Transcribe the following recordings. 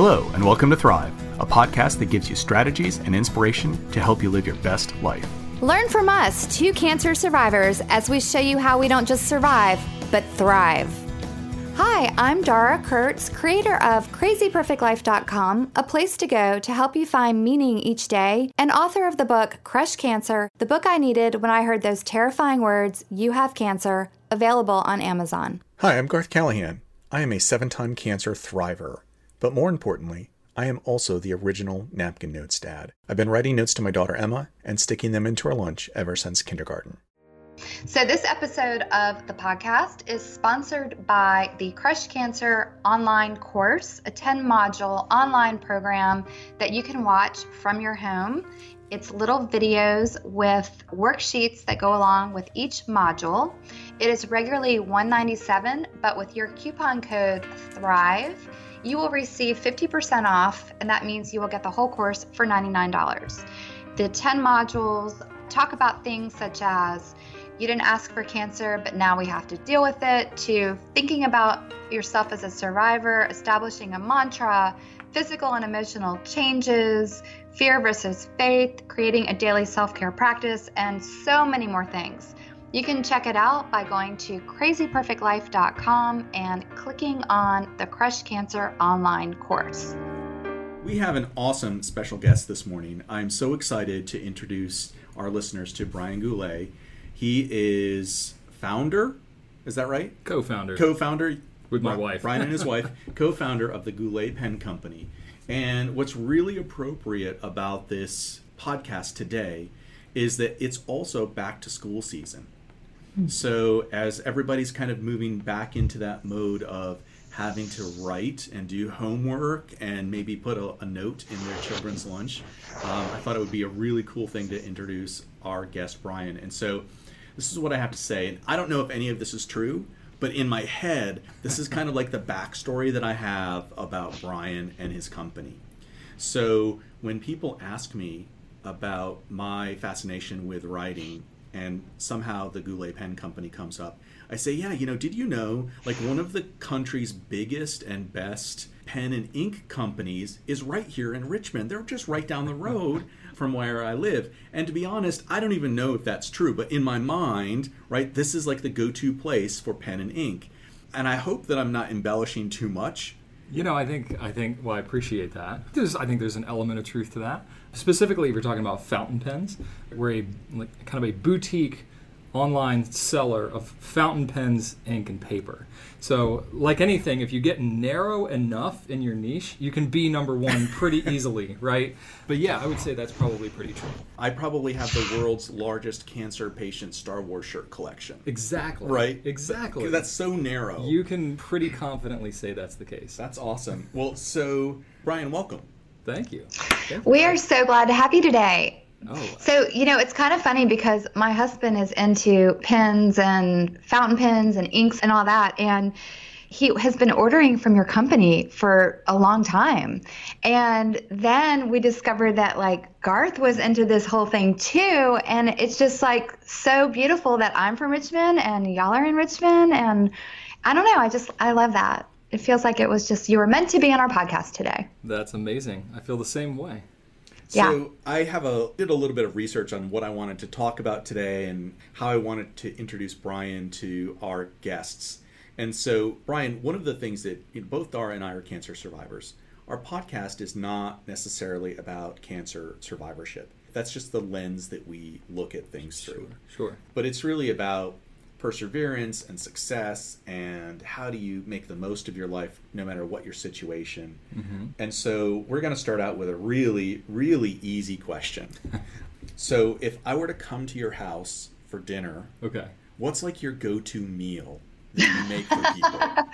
Hello, and welcome to Thrive, a podcast that gives you strategies and inspiration to help you live your best life. Learn from us, two cancer survivors, as we show you how we don't just survive, but thrive. Hi, I'm Dara Kurtz, creator of crazyperfectlife.com, a place to go to help you find meaning each day, and author of the book Crush Cancer, the book I needed when I heard those terrifying words, You have cancer, available on Amazon. Hi, I'm Garth Callahan. I am a seven time cancer thriver. But more importantly, I am also the original napkin notes dad. I've been writing notes to my daughter Emma and sticking them into her lunch ever since kindergarten. So, this episode of the podcast is sponsored by the Crush Cancer online course, a 10 module online program that you can watch from your home. It's little videos with worksheets that go along with each module. It is regularly 197, but with your coupon code THRIVE, you will receive 50% off, and that means you will get the whole course for $99. The 10 modules talk about things such as you didn't ask for cancer, but now we have to deal with it, to thinking about yourself as a survivor, establishing a mantra, physical and emotional changes, fear versus faith, creating a daily self care practice, and so many more things. You can check it out by going to crazyperfectlife.com and clicking on the Crush Cancer online course. We have an awesome special guest this morning. I'm so excited to introduce our listeners to Brian Goulet. He is founder, is that right? Co founder. Co founder. With my wife. Brian and his wife, co founder of the Goulet Pen Company. And what's really appropriate about this podcast today is that it's also back to school season. So, as everybody's kind of moving back into that mode of having to write and do homework and maybe put a, a note in their children's lunch, um, I thought it would be a really cool thing to introduce our guest, Brian. And so, this is what I have to say. And I don't know if any of this is true, but in my head, this is kind of like the backstory that I have about Brian and his company. So, when people ask me about my fascination with writing, and somehow the Goulet Pen Company comes up. I say, yeah, you know, did you know like one of the country's biggest and best pen and ink companies is right here in Richmond? They're just right down the road from where I live. And to be honest, I don't even know if that's true, but in my mind, right, this is like the go to place for pen and ink. And I hope that I'm not embellishing too much. You know, I think I think well, I appreciate that. There's, I think there's an element of truth to that. Specifically, if you're talking about fountain pens, we're a like, kind of a boutique online seller of fountain pens, ink, and paper. So, like anything, if you get narrow enough in your niche, you can be number one pretty easily, right? But yeah, I would say that's probably pretty true. I probably have the world's largest cancer patient Star Wars shirt collection. Exactly. Right? Exactly. That's so narrow. You can pretty confidently say that's the case. That's awesome. Well, so, Brian, welcome. Thank you. We are so glad to have you today. Oh, So, you know, it's kind of funny because my husband is into pens and fountain pens and inks and all that. And he has been ordering from your company for a long time. And then we discovered that, like, Garth was into this whole thing too. And it's just like so beautiful that I'm from Richmond and y'all are in Richmond. And I don't know. I just, I love that. It feels like it was just, you were meant to be on our podcast today. that's amazing. I feel the same way. Yeah. So I have a did a little bit of research on what I wanted to talk about today and how I wanted to introduce Brian to our guests. And so, Brian, one of the things that you know, both Dara and I are cancer survivors. Our podcast is not necessarily about cancer survivorship. That's just the lens that we look at things through. Sure. But it's really about perseverance and success and how do you make the most of your life no matter what your situation. And so we're going to start out with a really, really easy question. so if I were to come to your house for dinner, Okay. what's like your go to meal that you make for people?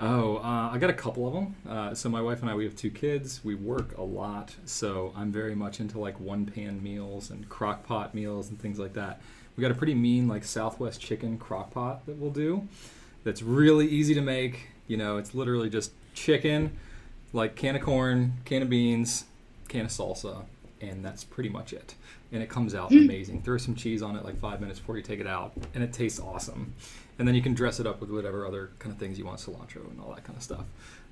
Oh, uh, I got a couple of them. Uh, so my wife and I, we have two kids. We work a lot, so I'm very much into like one pan meals and crock pot meals and things like that. We got a pretty mean like Southwest chicken crock pot that we'll do. That's really easy to make. You know, it's literally just chicken, like can of corn, can of beans, can of salsa, and that's pretty much it. And it comes out amazing. Throw some cheese on it like five minutes before you take it out, and it tastes awesome. And then you can dress it up with whatever other kind of things you want, cilantro and all that kind of stuff.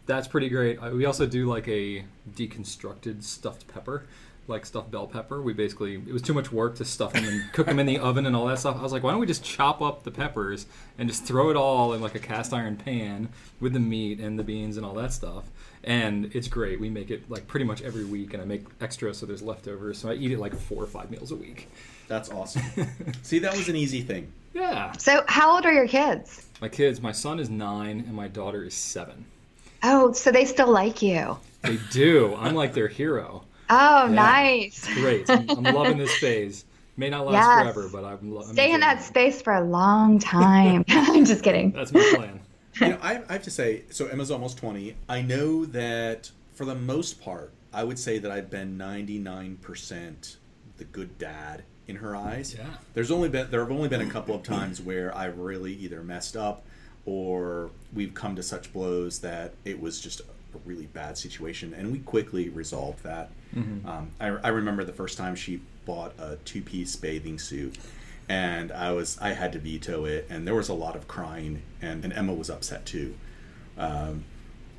That's pretty great. Uh, We also do like a deconstructed stuffed pepper, like stuffed bell pepper. We basically it was too much work to stuff them and cook them in the oven and all that stuff. I was like, why don't we just chop up the peppers and just throw it all in like a cast iron pan with the meat and the beans and all that stuff. And it's great. We make it like pretty much every week, and I make extra so there's leftovers. So I eat it like four or five meals a week. That's awesome. See, that was an easy thing. Yeah. So, how old are your kids? My kids, my son is nine and my daughter is seven. Oh, so they still like you. They do. I'm like their hero. Oh, Yeah. nice. Great. I'm, I'm loving this phase. May not last Yes. forever, but I'm, lo- I'm Stay in that it. space for a long time. I'm just kidding. That's my plan. you know, I, I have to say, so Emma's almost 20. I know that for the most part, I would say that I've been 99% the good dad in her eyes. Yeah. There's only been there have only been a couple of times where I've really either messed up or we've come to such blows that it was just a really bad situation, and we quickly resolved that. Um, I, I remember the first time she bought a two-piece bathing suit, and I was I had to veto it, and there was a lot of crying, and, and Emma was upset too, um,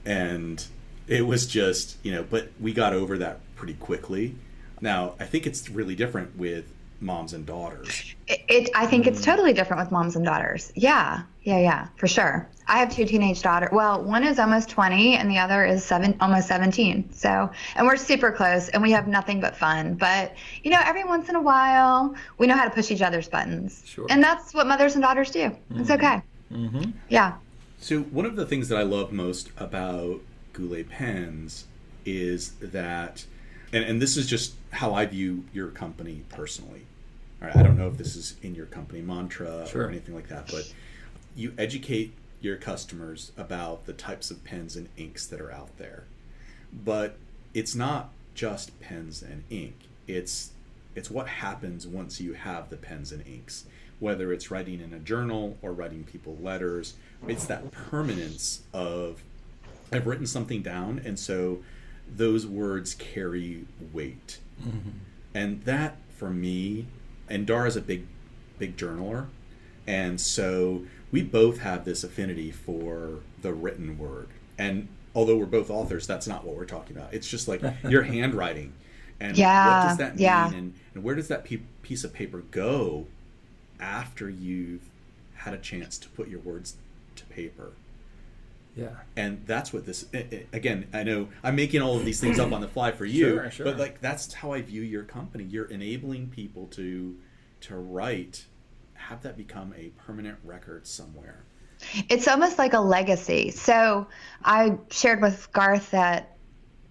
and it was just you know, but we got over that pretty quickly. Now I think it's really different with moms and daughters. It, it, I think it's totally different with moms and daughters. Yeah, yeah, yeah, for sure. I have two teenage daughters. Well, one is almost 20 and the other is seven, almost 17. So, and we're super close and we have nothing but fun. But, you know, every once in a while, we know how to push each other's buttons. Sure. And that's what mothers and daughters do. It's okay. Mm-hmm. Yeah. So one of the things that I love most about Goulet pens is that, and, and this is just how I view your company personally. All right, I don't know if this is in your company mantra Sure. or anything like that, but you educate your customers about the types of pens and inks that are out there. But it's not just pens and ink. It's it's what happens once you have the pens and inks. Whether it's writing in a journal or writing people letters, it's that permanence of I've written something down, and so those words carry weight. Mm-hmm. And that, for me, and Dara's a big, big journaler, and so we both have this affinity for the written word. And although we're both authors, that's not what we're talking about. It's just like your handwriting, and what does that mean, yeah. and, and where does that pe- piece of paper go after you've had a chance to put your words to paper? Yeah. and that's what this again i know i'm making all of these things up on the fly for you Sure, sure. but like that's how i view your company you're enabling people to to write have that become a permanent record somewhere It's almost like a legacy. So I shared with Garth that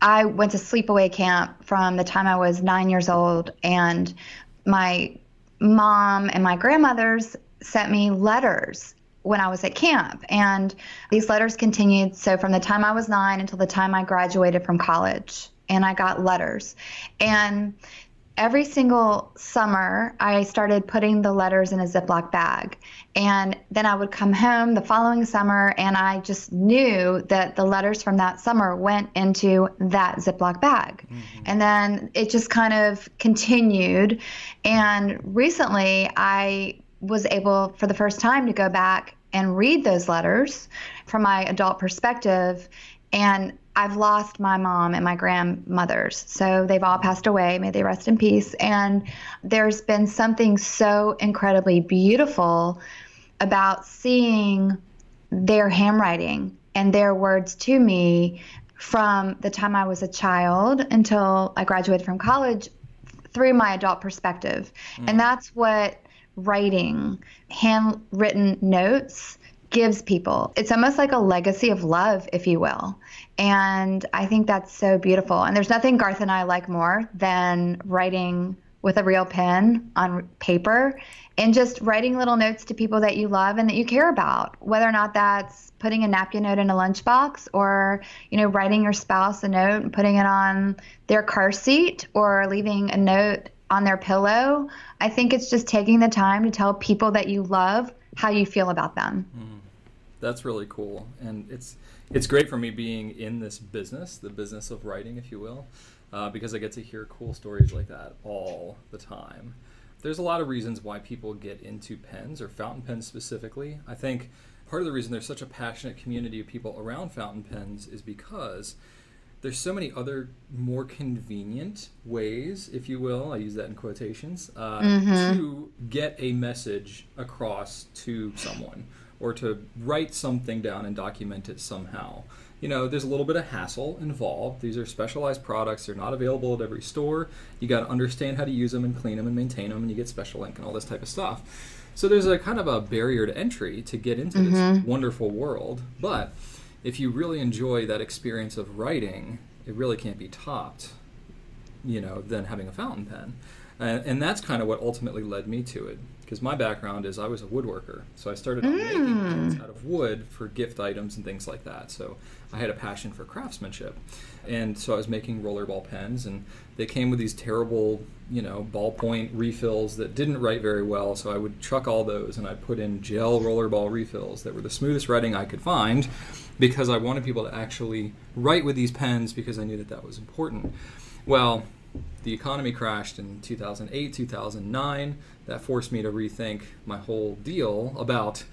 I went to sleepaway camp from the time I was nine years old, and my mom and my grandmothers sent me letters when I was at camp. And these letters continued. So from the time I was nine until the time I graduated from college, and I got letters. And every single summer, I started putting the letters in a Ziploc bag. And then I would come home the following summer, and I just knew that the letters from that summer went into that Ziploc bag. Mm-hmm. And then it just kind of continued. And recently, I was able for the first time to go back and read those letters from my adult perspective. And I've lost my mom and my grandmothers. So they've all passed away. May they rest in peace. And there's been something so incredibly beautiful about seeing their handwriting and their words to me from the time I was a child until I graduated from college through my adult perspective. And mm. that's what writing, handwritten notes gives people. It's almost like a legacy of love, if you will. And I think that's so beautiful. And there's nothing Garth and I like more than writing with a real pen on paper and just writing little notes to people that you love and that you care about, whether or not that's putting a napkin note in a lunchbox or, you know, writing your spouse a note and putting it on their car seat or leaving a note on their pillow. I think it's just taking the time to tell people that you love how you feel about them. That's really cool, and it's it's great for me being in this business, the business of writing, if you will, uh, because I get to hear cool stories like that all the time. There's a lot of reasons why people get into pens or fountain pens specifically. I think part of the reason there's such a passionate community of people around fountain pens is because there's so many other more convenient ways, if you will, I use that in quotations, uh, Mm-hmm. to get a message across to someone or to write something down and document it somehow. You know, there's a little bit of hassle involved. These are specialized products. They're not available at every store. You got to understand how to use them and clean them and maintain them, and you get special ink and all this type of stuff. So there's a kind of a barrier to entry to get into this wonderful world. But if you really enjoy that experience of writing, it really can't be topped, you know, than having a fountain pen. And, and that's kind of what ultimately led me to it. Because my background is I was a woodworker. So I started out making mm. pens out of wood for gift items and things like that. So I had a passion for craftsmanship. And so I was making rollerball pens, and they came with these terrible, you know, ballpoint refills that didn't write very well. So I would chuck all those and I'd put in gel rollerball refills that were the smoothest writing I could find because I wanted people to actually write with these pens because I knew that that was important. Well, the economy crashed in 2008, 2009. That forced me to rethink my whole deal about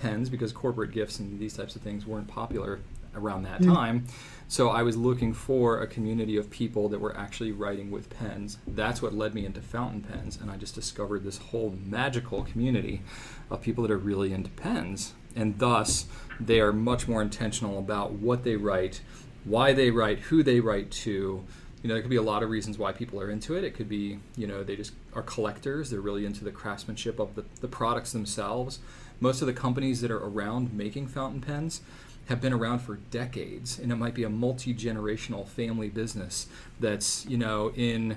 pens because corporate gifts and these types of things weren't popular around that hmm. time. So I was looking for a community of people that were actually writing with pens. That's what led me into fountain pens, and I just discovered this whole magical community of people that are really into pens. And thus, they are much more intentional about what they write, why they write, who they write to. You know, there could be a lot of reasons why people are into it. It could be, you know, they just are collectors. They're really into the craftsmanship of the, the products themselves. Most of the companies that are around making fountain pens have been around for decades, and it might be a multi generational family business that's, you know, in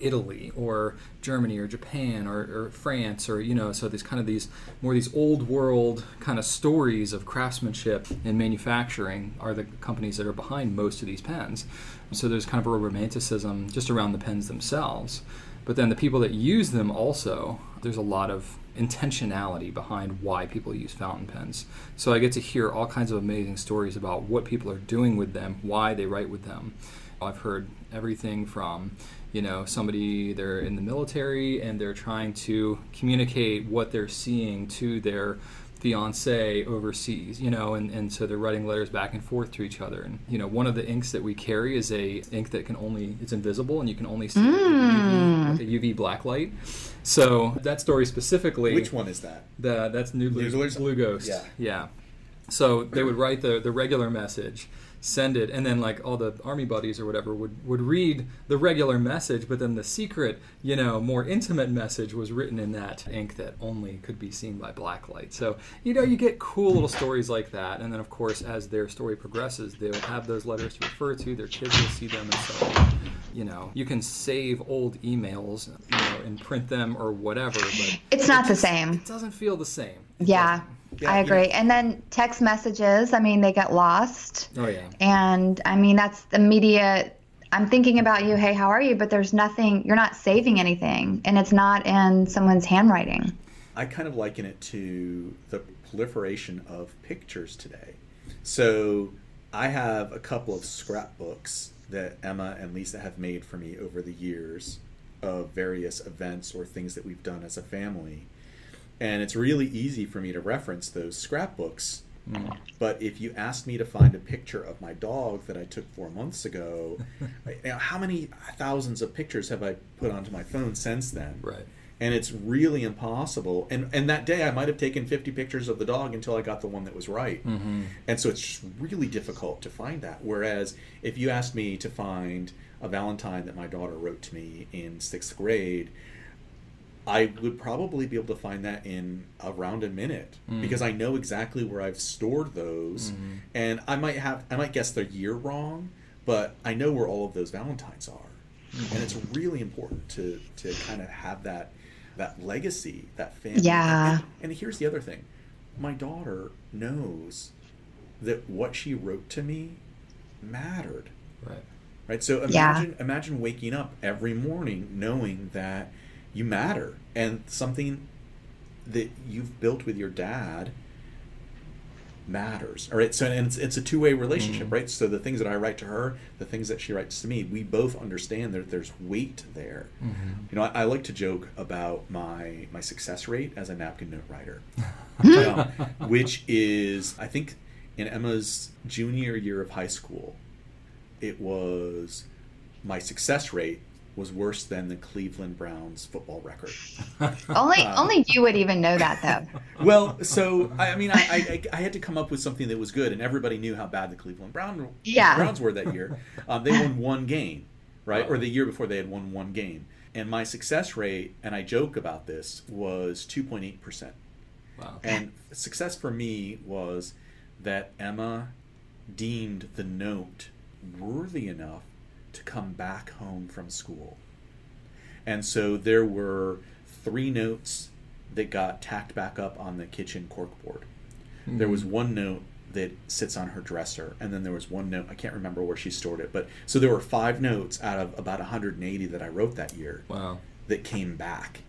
Italy or Germany or Japan or, or France or you know so there's kind of these more these old world kind of stories of craftsmanship and manufacturing are the companies that are behind most of these pens. So there's kind of a romanticism just around the pens themselves. But then the people that use them also there's a lot of intentionality behind why people use fountain pens. So I get to hear all kinds of amazing stories about what people are doing with them why they write with them. I've heard everything from, you know, somebody they're in the military and they're trying to communicate what they're seeing to their fiance overseas, you know, and, and so they're writing letters back and forth to each other. And you know, one of the inks that we carry is a ink that can only it's invisible and you can only see it with a UV, like mm. a UV black light. So that story specifically, Which one is that? the that's Noodler's Noodler's? Blue Ghost. Yeah. Yeah. So they would write the, the regular message, send it, and then like all the army buddies or whatever would, would read the regular message, but then the secret, you know, more intimate message was written in that ink that only could be seen by blacklight. So, you know, you get cool little stories like that. And then of course as their story progresses, they'll have those letters to refer to, their kids will see them and so you know, you can save old emails, you know, and print them or whatever, but It's not the same. it doesn't feel the same. It Yeah, Yeah, I you know- agree. And then text messages, I mean, they get lost. Oh yeah. And I mean, that's immediate. I'm thinking about you. Hey, how are you? But there's nothing, you're not saving anything. And it's not in someone's handwriting. I kind of liken it to the proliferation of pictures today. So I have a couple of scrapbooks that Emma and Lisa have made for me over the years of various events or things that we've done as a family. And it's really easy for me to reference those scrapbooks. But if you asked me to find a picture of my dog that I took four months ago, you know, how many thousands of pictures have I put onto my phone since then? Right. and it's really impossible. And and that day I might have taken 50 pictures of the dog until I got the one that was right. Mm-hmm. And so it's just really difficult to find that. Whereas if you asked me to find a Valentine that my daughter wrote to me in sixth grade, I would probably be able to find that in around a minute Mm. because I know exactly where I've stored those, Mhm. and I might have I might guess the year wrong, but I know where all of those Valentines are, and it's really important to to kind of have that that legacy, that family. Yeah. And, and here's the other thing, my daughter knows that what she wrote to me mattered Right. right so Yeah. imagine imagine waking up every morning knowing that you matter. And something that you've built with your dad matters. All right so and it's, it's a two-way relationship Mhm. right? So the things that i write to her the things that she writes to me we both understand that there's weight there. Mm-hmm. you know I, I like to joke about my my success rate as a napkin note writer. Um, which is I think in Emma's junior year of high school, it was my success rate was worse than the Cleveland Browns football record. only only you would even know that though. Well, so I I mean, I, I, I had to come up with something that was good, and everybody knew how bad the Cleveland Brown, Yeah. Browns were that year. Um, they won one game, right? Or the year before they had won one game. And my success rate, and I joke about this, was 2.8%. Wow. And success for me was that Emma deemed the note worthy enough to come back home from school. And so there were three notes that got tacked back up on the kitchen corkboard. There was hmm. one note that sits on her dresser, and then there was one note, I can't remember where she stored it, but so there were five notes out of about 180 that I wrote that year Wow. that came back.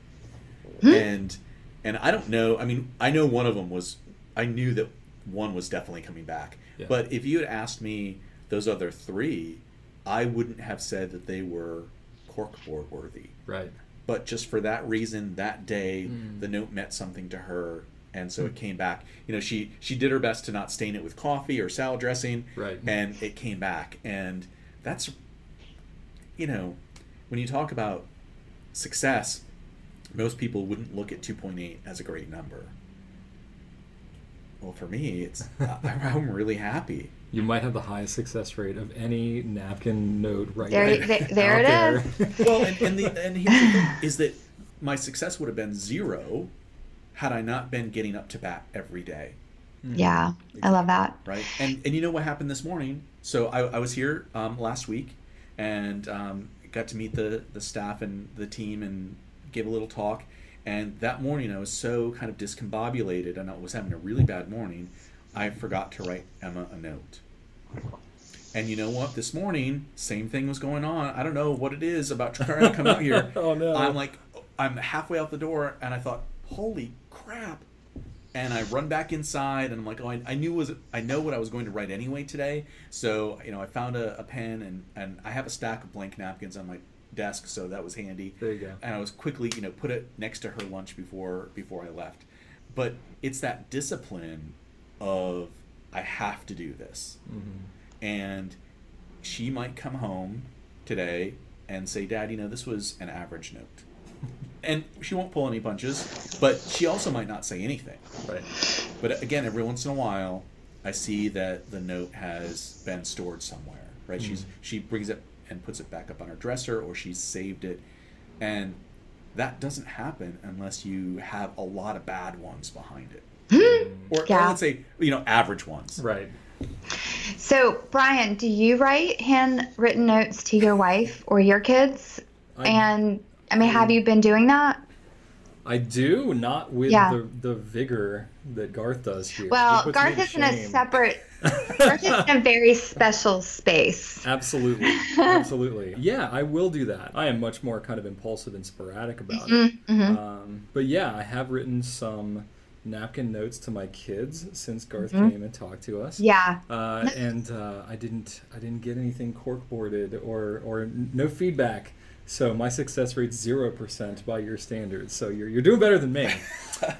Hmm? And and I don't know, I mean, I know one of them was I knew that one was definitely coming back. Yeah. But if you had asked me those other 3, I wouldn't have said that they were corkboard worthy. Right. But just for that reason, that day, Mm. the note meant something to her, and so it came back. You know, she she did her best to not stain it with coffee or salad dressing, Right. and it came back. And that's, you know, when you talk about success, most people wouldn't look at 2.8 as a great number. Well, for me, it's I'm really happy. You might have the highest success rate of any napkin note right There- right there- there it out is. there. well, and, and the and here's the thing is that my success would have been zero had I not been getting up to bat every day, Yeah, I love that. right? And and you know what happened this morning? So I, I was here um, last week and um, got to meet the the staff and the team and gave a little talk. And that morning I was so kind of discombobulated and I was having a really bad morning. I forgot to write Emma a note. And you know what? This morning, same thing was going on. I don't know what it is about trying to come out here. Oh, no. I'm like, I'm halfway out the door, and I thought, holy crap! And I run back inside, and I'm like, oh, I, I knew was I know what I was going to write anyway today. So you know, I found a, a pen, and and I have a stack of blank napkins on my desk, so that was handy. There you go. And I was quickly, you know, put it next to her lunch before before I left. But it's that discipline of I have to do this mm-hmm. and she might come home today and say, "Dad, you know this was an average note," and she won't pull any punches, but she also might not say anything. Right. But again, every once in a while, I see that the note has been stored somewhere. Right? She's mm-hmm. she brings it and puts it back up on her dresser, or she's saved it, and that doesn't happen unless you have a lot of bad ones behind it, or, or Yeah. let's say you know average ones. Right. So, Brian, do you write handwritten notes to your wife or your kids? I- and I mean, have you been doing that? I do, not with Yeah. the, the vigor that Garth does here. Well, Garth to is in a separate, Garth is in a very special space. Absolutely. Absolutely. Yeah, I will do that. I am much more kind of impulsive and sporadic about it. Mm-hmm. Um, but yeah, I have written some napkin notes to my kids since Garth Mm-hmm. came and talked to us. Yeah. Uh, and uh, I didn't I didn't get anything corkboarded or or n- no feedback. So my success rate's zero percent by your standards. So you're you're doing better than me.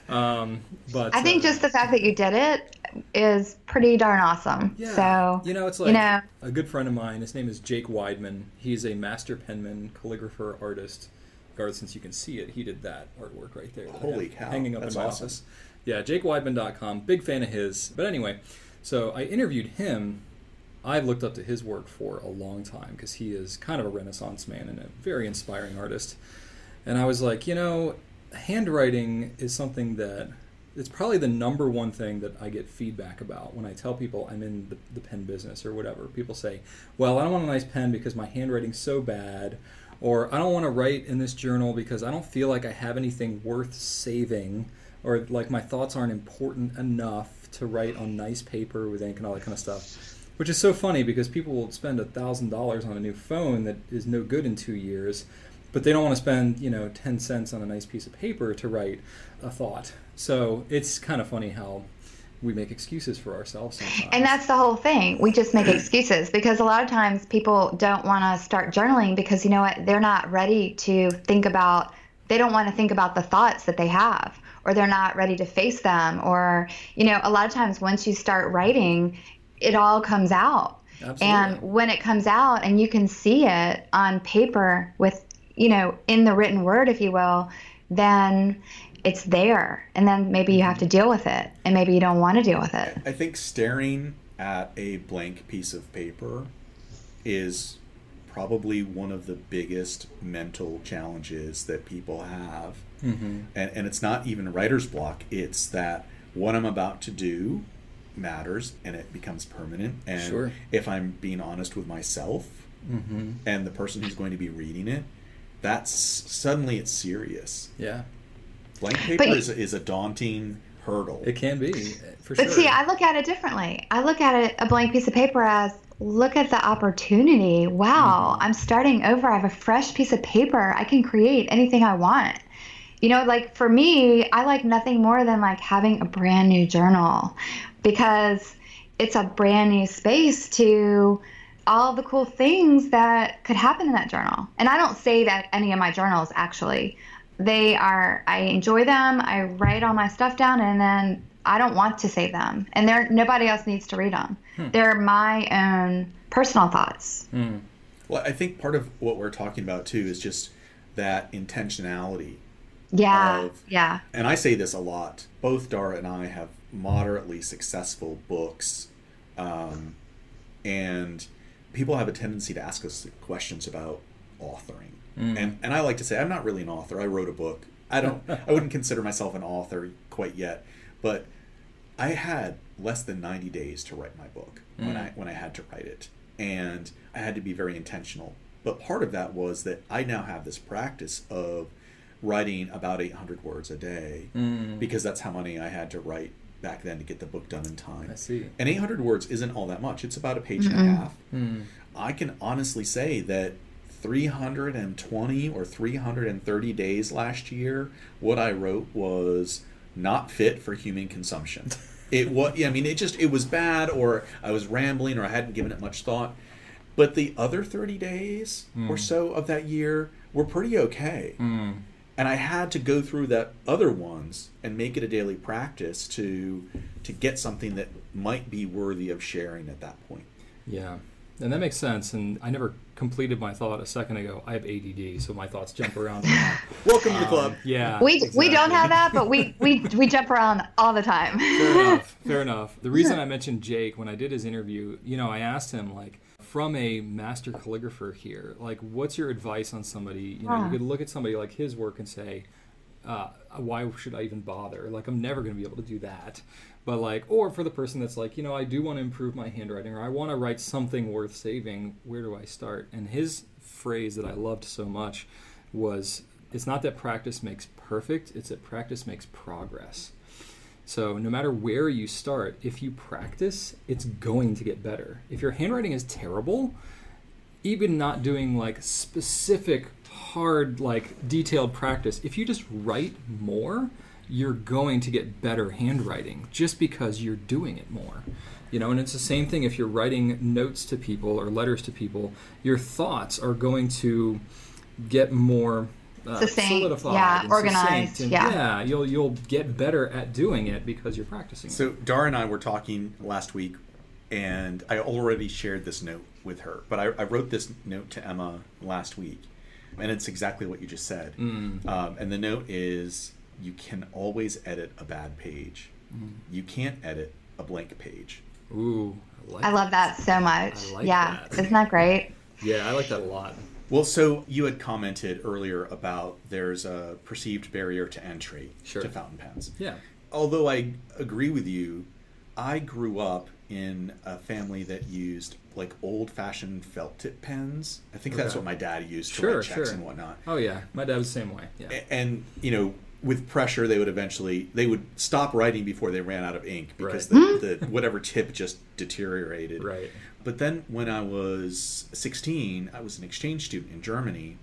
Um, but I think uh, just the fact that you did it is pretty darn awesome. Yeah. So, you know, it's like you know, a good friend of mine. His name is Jake Weidman. He's a master penman, calligrapher, artist. Garth, since you can see it, he did that artwork right there. Holy cow, Hanging up that's in my awesome. office. Yeah, JakeWeidman.com. Big fan of his. But anyway, so I interviewed him. I've looked up to his work for a long time because he is kind of a renaissance man and a very inspiring artist. And I was like, you know, handwriting is something that it's probably the number one thing that I get feedback about when I tell people I'm in the, the pen business or whatever. People say, well, I don't want a nice pen because my handwriting's so bad, or I don't want to write in this journal because I don't feel like I have anything worth saving, or like my thoughts aren't important enough to write on nice paper with ink and all that kind of stuff. Which is so funny because people will spend a thousand dollars on a new phone that is no good in two years, but they don't want to spend you know 10 cents on a nice piece of paper to write a thought so it's kind of funny how we make excuses for ourselves sometimes and that's the whole thing. We just make excuses because a lot of times people don't want to start journaling because you know what? They're not ready to think about, they don't want to think about the thoughts that they have or they're not ready to face them or you know a lot of times once you start writing it all comes out Absolutely. and when it comes out and you can see it on paper with you know in the written word if you will then it's there and then maybe you have to deal with it and maybe you don't want to deal with it I think staring at a blank piece of paper is probably one of the biggest mental challenges that people have. Mm-hmm. And, and it's not even writer's block, it's that what I'm about to do matters and it becomes permanent. And Sure. if I'm being honest with myself Mm-hmm. and the person who's going to be reading it, that's suddenly it's serious. Yeah, Blank paper But- is, is a daunting hurdle. it can be for But sure. see, I look at it differently. I look at it a blank piece of paper as look at the opportunity. Wow, I'm starting over. I have a fresh piece of paper. I can create anything I want. You know, like for me, I like nothing more than like having a brand new journal because it's a brand new space to all the cool things that could happen in that journal. And I don't say that any of my journals actually. They are I enjoy them. I write all my stuff down and then I don't want to save them. And they're nobody else needs to read them. They're my own personal thoughts. Mm. Well, I think part of what we're talking about too is just that intentionality. Yeah. Of- yeah. And I say this a lot. Both Dara and I have moderately successful books, um, and people have a tendency to ask us questions about authoring. And and I like to say I'm not really an author. I wrote a book. I don't. I wouldn't consider myself an author quite yet, but I had less than 90 days to write my book when I when I had to write it, and I had to be very intentional. But part of that was that I now have this practice of writing about 800 words a day Mm. because that's how many I had to write back then to get the book done in time. I see. And 800 words isn't all that much. It's about a page and a half. Mm. I can honestly say that 320 or 330 days last year, what I wrote was not fit for human consumption. It was, yeah, I mean, it just, it was bad, or I was rambling, or I hadn't given it much thought. But the other 30 days or so of that year were pretty okay. Mm. And I had to go through that other ones and make it a daily practice to to get something that might be worthy of sharing at that point. Yeah, and that makes sense. And I never completed my thought a second ago. I have ADD, so my thoughts jump around a lot. Welcome to the club. Um, yeah, We we don't have that, but we we we jump around all the time. Fair enough. Fair enough. The reason I mentioned Jake when I did his interview, you know, I asked him like, from a master calligrapher here, like, what's your advice on somebody? You know, Ah. you could look at somebody like his work and say, uh, why should I even bother? Like, I'm never going to be able to do that. But like, or for the person that's like, you know, I do want to improve my handwriting, or I want to write something worth saving. Where do I start? And his phrase that I loved so much was, "It's not that practice makes perfect; it's that practice makes progress." So no matter where you start, if you practice, it's going to get better. If your handwriting is terrible, even not doing like specific hard like detailed practice, if you just write more, you're going to get better handwriting just because you're doing it more. You know, and it's the same thing if you're writing notes to people or letters to people, your thoughts are going to get more uh, Succinct, solidified yeah, and organized, and, yeah. yeah, you'll you'll get better at doing it because you're practicing. So Dara and I were talking last week, and I already shared this note with her. But I, I wrote this note to Emma last week, and it's exactly what you just said. Mm. Um, and the note is: you can always edit a bad page. Mm. You can't edit a blank page. Ooh, I, like I love that so much. I like yeah, that. isn't that great? Yeah, I like that a lot. Well, so you had commented earlier about there's a perceived barrier to entry Sure. to fountain pens. Yeah. although I agree with you, I grew up in a family that used like old fashioned felt tip pens. I think that's what my dad used to Sure, write checks sure. and whatnot. Oh yeah, my dad was the same way. Yeah. And, you know, with pressure, they would eventually they would stop writing before they ran out of ink because Right. the, the whatever tip just deteriorated. Right. But then when I was 16, I was an exchange student in Germany,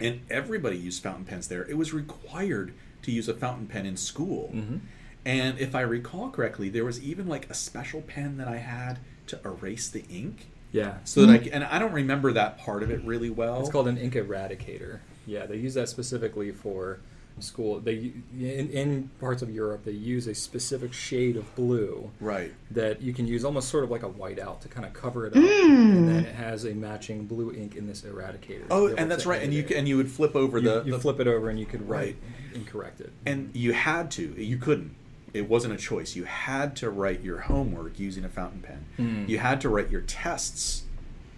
and everybody used fountain pens there. It was required to use a fountain pen in school. Mhm. And if I recall correctly, there was even like a special pen that I had to erase the ink. Yeah. So that I and I don't remember that part of it really well. It's called an ink eradicator. Yeah, they use that specifically for school. They in, in parts of Europe they use a specific shade of blue Right. that you can use almost sort of like a whiteout to kind of cover it up, and then it has a matching blue ink in this eradicator. Oh, be and that's right. And you edit and you would flip over you, the, you the flip it over and you could Right. write and correct it. and you had to. You couldn't. It wasn't a choice. You had to write your homework using a fountain pen. Hmm. You had to write your tests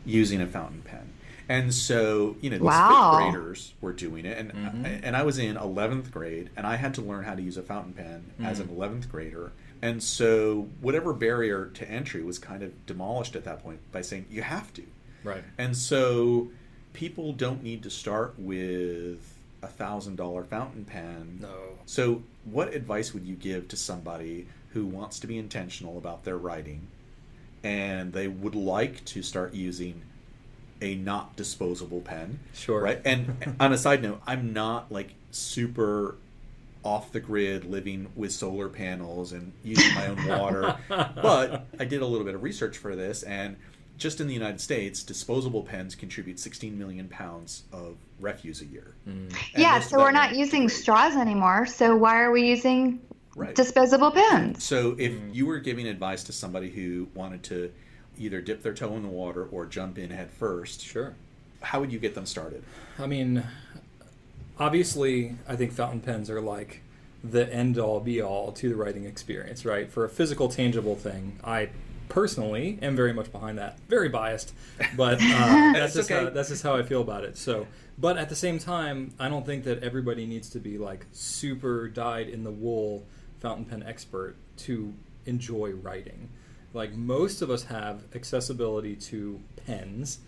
using a fountain pen. And so, you know, these Wow. fifth graders were doing it, and Mm-hmm. and I was in eleventh grade, and I had to learn how to use a fountain pen as Mm. an eleventh grader. And so, whatever barrier to entry was kind of demolished at that point by saying you have to. Right. And so people don't need to start with a thousand dollar fountain pen. No. So what advice would you give to somebody who wants to be intentional about their writing and they would like to start using a not disposable pen? Sure. Right? And on a side note, I'm not like super off the grid living with solar panels and using my own water. but I did a little bit of research for this and just in the United States, disposable pens contribute 16 million pounds of refuse a year. Mm. And Yeah, so we're not using to straws anymore. So why are we using Right. disposable pens? So if mm. you were giving advice to somebody who wanted to either dip their toe in the water or jump in head first, Sure. how would you get them started? I mean, obviously, I think fountain pens are like the end all be all to the writing experience, right? For a physical, tangible thing, I personally am very much behind that. Very biased, but uh, that's That's just okay. how, that's just how I feel about it. So, but at the same time, I don't think that everybody needs to be like super dyed in the wool fountain pen expert to enjoy writing. Like most of us have accessibility to pens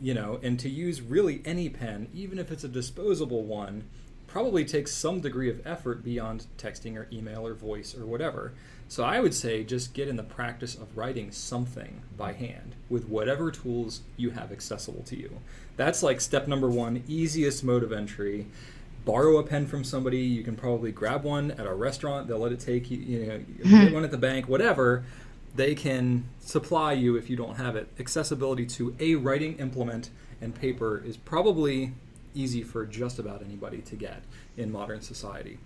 you know, and to use really any pen, even if it's a disposable one, probably takes some degree of effort beyond texting or email or voice or whatever. So I would say just get in the practice of writing something by hand with whatever tools you have accessible to you. That's like step number one, easiest mode of entry. Borrow a pen from somebody. You can probably grab one at a restaurant. They'll let it take you. You know, get one at the bank. Whatever they can supply you if you don't have it. Accessibility to a writing implement and paper is probably easy for just about anybody to get in modern society.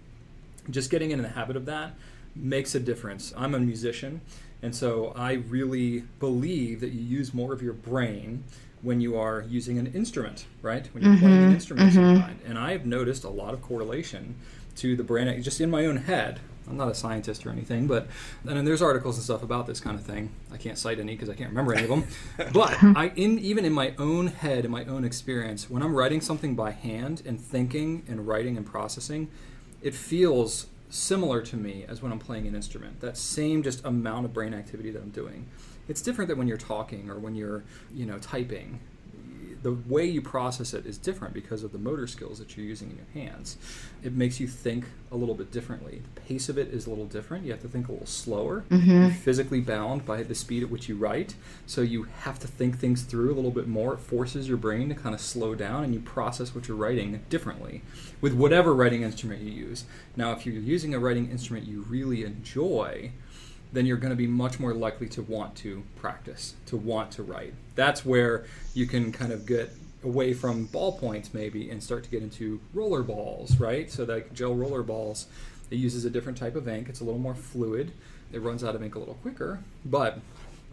Just getting in the habit of that makes a difference. I'm a musician, and so I really believe that you use more of your brain when you are using an instrument, right? When you're playing an mm-hmm. instrument of some kind. And I've noticed a lot of correlation to the brain, just in my own head. I'm not a scientist or anything, but and then there's articles and stuff about this kind of thing. I can't cite any because I can't remember any of them. but I, in even in my own head, in my own experience, when I'm writing something by hand and thinking and writing and processing, it feels similar to me as when I'm playing an instrument. That same just amount of brain activity that I'm doing. It's different than when you're talking or when you're, you know, typing. The way you process it is different because of the motor skills that you're using in your hands. It makes you think a little bit differently. The pace of it is a little different. You have to think a little slower. Mm-hmm. You're physically bound by the speed at which you write, so you have to think things through a little bit more. It forces your brain to kind of slow down and you process what you're writing differently with whatever writing instrument you use. Now, if you're using a writing instrument you really enjoy, then you're going to be much more likely to want to practice, to want to write. That's where you can kind of get away from ballpoints maybe and start to get into roller balls, right? So like gel roller balls, it uses a different type of ink. It's a little more fluid. It runs out of ink a little quicker, but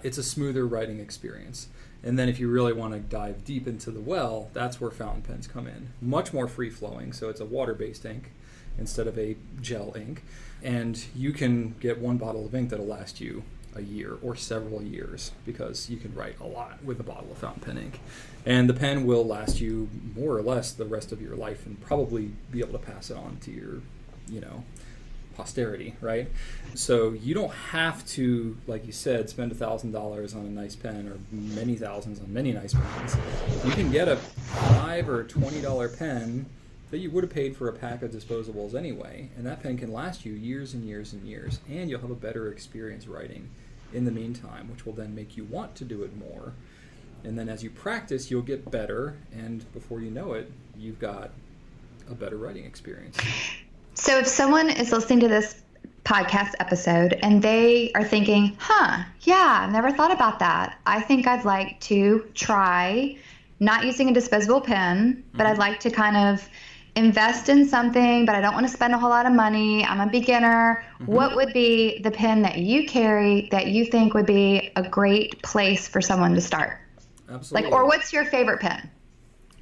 it's a smoother writing experience. And then if you really want to dive deep into the well, that's where fountain pens come in. Much more free flowing, so it's a water-based ink instead of a gel ink. And you can get one bottle of ink that'll last you a year or several years because you can write a lot with a bottle of fountain pen ink. And the pen will last you more or less the rest of your life and probably be able to pass it on to your, you know, posterity, right? So you don't have to, like you said, spend a thousand dollars on a nice pen or many thousands on many nice pens. You can get a five or twenty dollar pen that you would have paid for a pack of disposables anyway, and that pen can last you years and years and years, and you'll have a better experience writing in the meantime, which will then make you want to do it more. And then as you practice, you'll get better, and before you know it, you've got a better writing experience. So if someone is listening to this podcast episode and they are thinking, huh, yeah, I've never thought about that. I think I'd like to try not using a disposable pen, but I'd mm-hmm. like to kind of invest in something, but I don't want to spend a whole lot of money. I'm a beginner. Mm-hmm. What would be the pen that you carry that you think would be a great place for someone to start? Absolutely. Like, or what's your favorite pen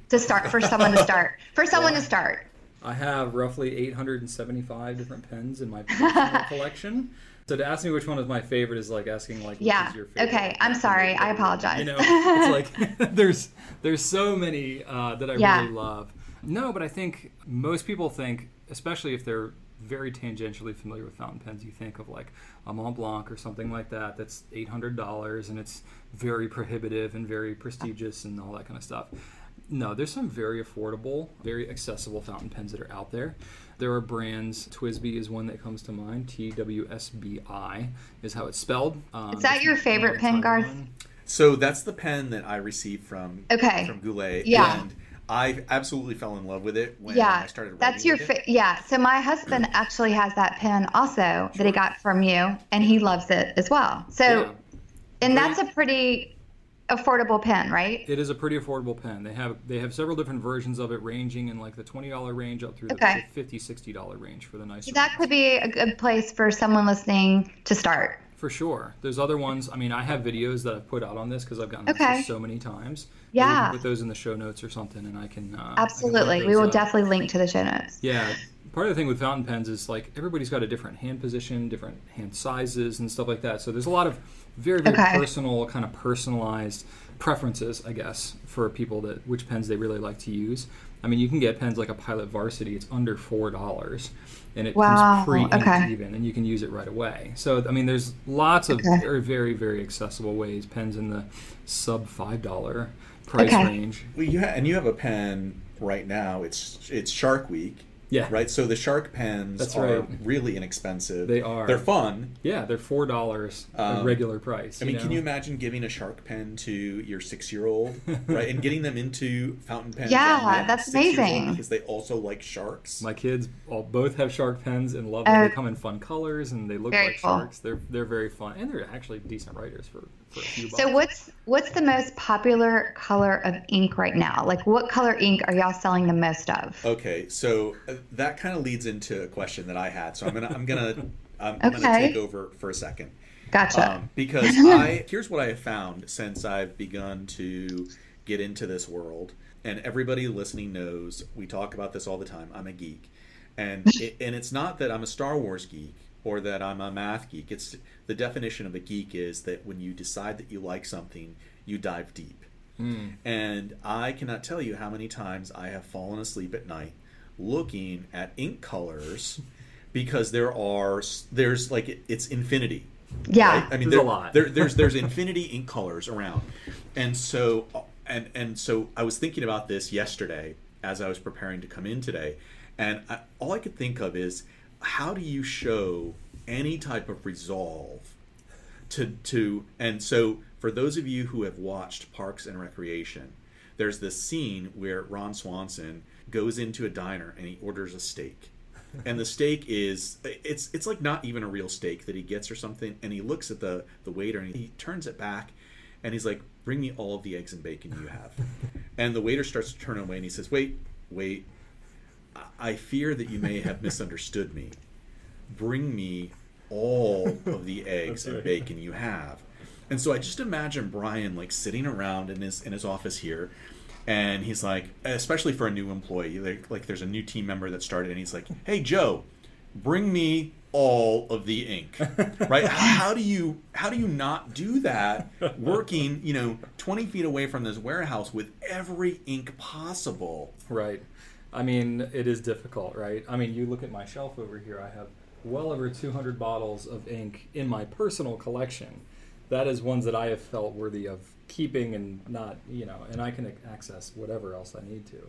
to start for someone to start? For someone to start. I have roughly 875 different pens in my collection. So to ask me which one is my favorite is like asking like, which Yeah. is your favorite? Okay. I'm sorry. I apologize. You know, it's like there's there's so many uh, that I Yeah. really love. No, but I think most people think, especially if they're very tangentially familiar with fountain pens, you think of like a Mont Blanc or something like that. That's eight hundred dollars, and it's very prohibitive and very prestigious and all that kind of stuff. No, there's some very affordable, very accessible fountain pens that are out there. There are brands. TWSBI is one that comes to mind. T W S B I is how it's spelled. Um, Is that your favorite pen, Garth? Taiwan. So that's the pen that I received from Okay. from Goulet. Yeah. And I absolutely fell in love with it when yeah, I started. that's your with it. fa- yeah. So my husband actually has that pen also that he got from you, and he loves it as well. So, Yeah. and that's a pretty affordable pen, right? It is a pretty affordable pen. They have they have several different versions of it, ranging in like the twenty dollar range up through Okay. the 50 60 dollar range for the nicer. So that could be a good place for someone listening to start. For sure. There's other ones. I mean, I have videos that I've put out on this because I've gotten Okay. this so many times. Yeah. can put those in the show notes or something, and I can. Uh, I can Absolutely, we will up. definitely link to the show notes. Yeah. Part of the thing with fountain pens is like everybody's got a different hand position, different hand sizes, and stuff like that. So there's a lot of very, very Okay. personal, kind of personalized preferences, I guess, for people that which pens they really like to use. I mean, you can get pens like a Pilot Varsity; it's under four dollars, and it Wow, comes pre-inked okay. even, and you can use it right away. So, I mean, there's lots of Okay. very, very, very accessible ways. Pens in the sub five dollar price Okay. range. Well, you ha- and you have a pen right now. It's it's Shark Week. Yeah. Right. So the Shark pens That's are right. really inexpensive. They are. They're fun. Yeah, they're four dollars a Um, regular price. I mean, know? can you imagine giving a shark pen to your six-year-old, right, and getting them into fountain pens? Yeah, that's six years old amazing. because they also like sharks. My kids all both have shark pens and love them. Oh. they come in fun colors and they look like cool. sharks. They're they're very fun and they're actually decent writers for, for a few. So what's what's the most popular color of ink right now? Like what color ink are y'all selling the most of? Okay, so uh, that kind of leads into a question that I had. So I'm gonna I'm gonna I'm, I'm gonna take over for a second. Gotcha. Um, because I here's what I have found since I've begun to get into this world, and everybody listening knows we talk about this all the time. I'm a geek, and it, and it's not that I'm a Star Wars geek or that I'm a math geek. It's the definition of a geek is that when you decide that you like something, you dive deep. Hmm. And I cannot tell you how many times I have fallen asleep at night looking at ink colors because there are there's like it- it's infinity. yeah. I mean, There's a lot. There, there's there's infinity ink colors around, and so uh, and and so I was thinking about this yesterday as I was preparing to come in today, and I, all I could think of is how do you show any type of resolve to to and so for those of you who have watched Parks and Recreation, there's this scene where Ron Swanson goes into a diner and he orders a steak. And the steak is it's it's like not even a real steak that he gets or something and he looks at the the waiter and he turns it back and he's like bring me all of the eggs and bacon you have. and the waiter starts to turn away and he says, "Wait, wait. I- I fear that you may have misunderstood me. Bring me all of the eggs and bacon you have. And so I just imagine Brian like sitting around in his in his office here, and he's like, especially for a new employee, like, like there's a new team member that started, and he's like, "Hey Joe, bring me all of the ink." right? How, how do you how do you not do that? Working, you know, 20 feet away from this warehouse with every ink possible. Right. I mean, it is difficult, right? I mean, you look at my shelf over here, I have well over 200 bottles of ink in my personal collection. That is ones that I have felt worthy of keeping and not, you know, and I can access whatever else I need to.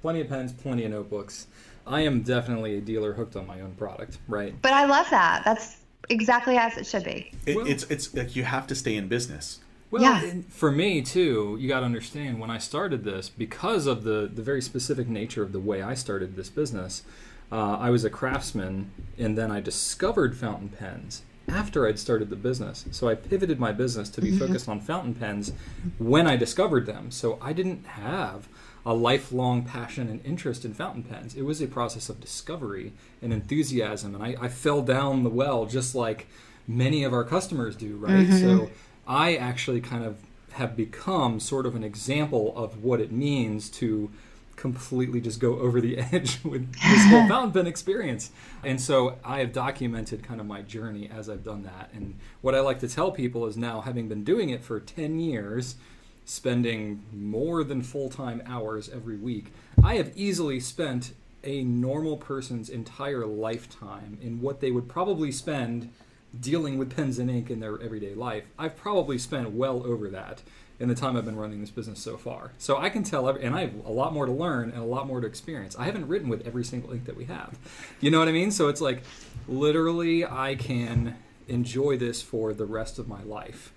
Plenty of pens, plenty of notebooks. I am definitely a dealer hooked on my own product, right? but I love that. That's exactly as it should be. It, Well- it's it's like you have to stay in business. Well, Yeah. for me too, you got to understand when I started this, because of the the very specific nature of the way I started this business, uh, I was a craftsman, and then I discovered fountain pens, after I'd started the business. So I pivoted my business to be focused on fountain pens when I discovered them. So I didn't have a lifelong passion and interest in fountain pens. It was a process of discovery and enthusiasm, and I, I fell down the well just like many of our customers do, right? So I actually kind of have become sort of an example of what it means to completely just go over the edge with this whole fountain pen experience. And so I have documented kind of my journey as I've done that. And what I like to tell people is now, having been doing it for 10 years, spending more than full time hours every week, I have easily spent a normal person's entire lifetime in what they would probably spend dealing with pens and ink in their everyday life. I've probably spent well over that in the time I've been running this business so far. So I can tell, and I have a lot more to learn and a lot more to experience. I haven't written with every single ink that we have. You know what I mean? So it's like literally I can enjoy this for the rest of my life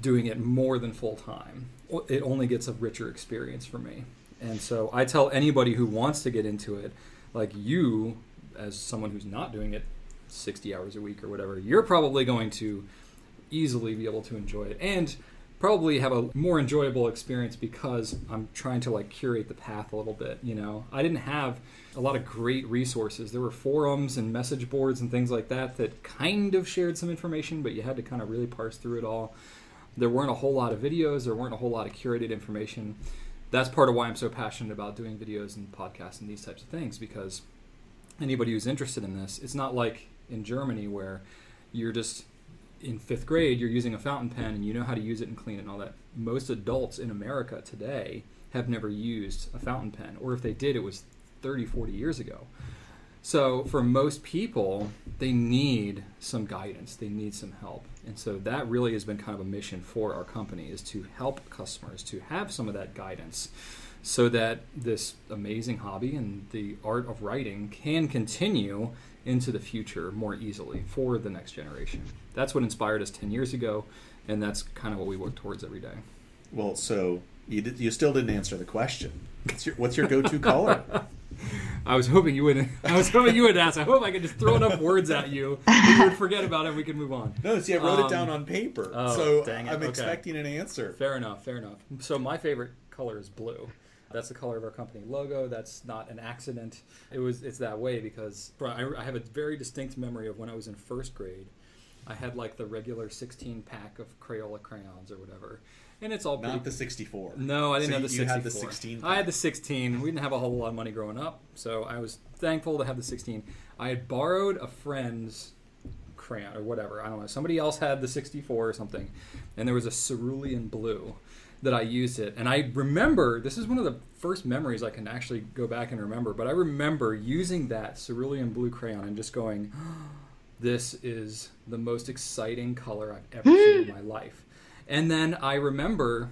doing it more than full time. It only gets a richer experience for me. And so I tell anybody who wants to get into it, like you, as someone who's not doing it 60 hours a week or whatever, you're probably going to easily be able to enjoy it and probably have a more enjoyable experience because I'm trying to like curate the path a little bit, you know. I didn't have a lot of great resources. There were forums and message boards and things like that that kind of shared some information, but you had to kind of really parse through it all. There weren't a whole lot of videos, there weren't a whole lot of curated information. That's part of why I'm so passionate about doing videos and podcasts and these types of things because anybody who's interested in this, it's not like in Germany where you're just in fifth grade, you're using a fountain pen and you know how to use it and clean it and all that. Most adults in America today have never used a fountain pen, or if they did, it was 30, 40 years ago. So for most people, they need some guidance, they need some help. And so that really has been kind of a mission for our company is to help customers to have some of that guidance so that this amazing hobby and the art of writing can continue into the future more easily for the next generation. That's what inspired us 10 years ago, and that's kind of what we work towards every day. Well, so you, did, you still didn't answer the question. What's your, what's your go-to color? I was hoping you would. I was hoping you would ask. I hope I could just throw enough words at you that you would forget about it. and We could move on. No, see, I wrote Um, it down on paper, oh, so I'm okay. expecting an answer. Fair enough. Fair enough. So my favorite color is blue. That's the color of our company logo. That's not an accident. It was. It's that way because I, I have a very distinct memory of when I was in first grade. I had like the regular 16 pack of Crayola crayons or whatever, and it's all pretty. Not the 64. No, I didn't So have the you 64. had the 16 I had the 16. We didn't have a whole lot of money growing up, so I was thankful to have the 16. I had borrowed a friend's crayon or whatever. I don't know. Somebody else had the 64 or something, and there was a cerulean blue that I used it. And I remember this is one of the first memories I can actually go back and remember. But I remember using that cerulean blue crayon and just going, "This is the most exciting color I've ever seen in my life." And then I remember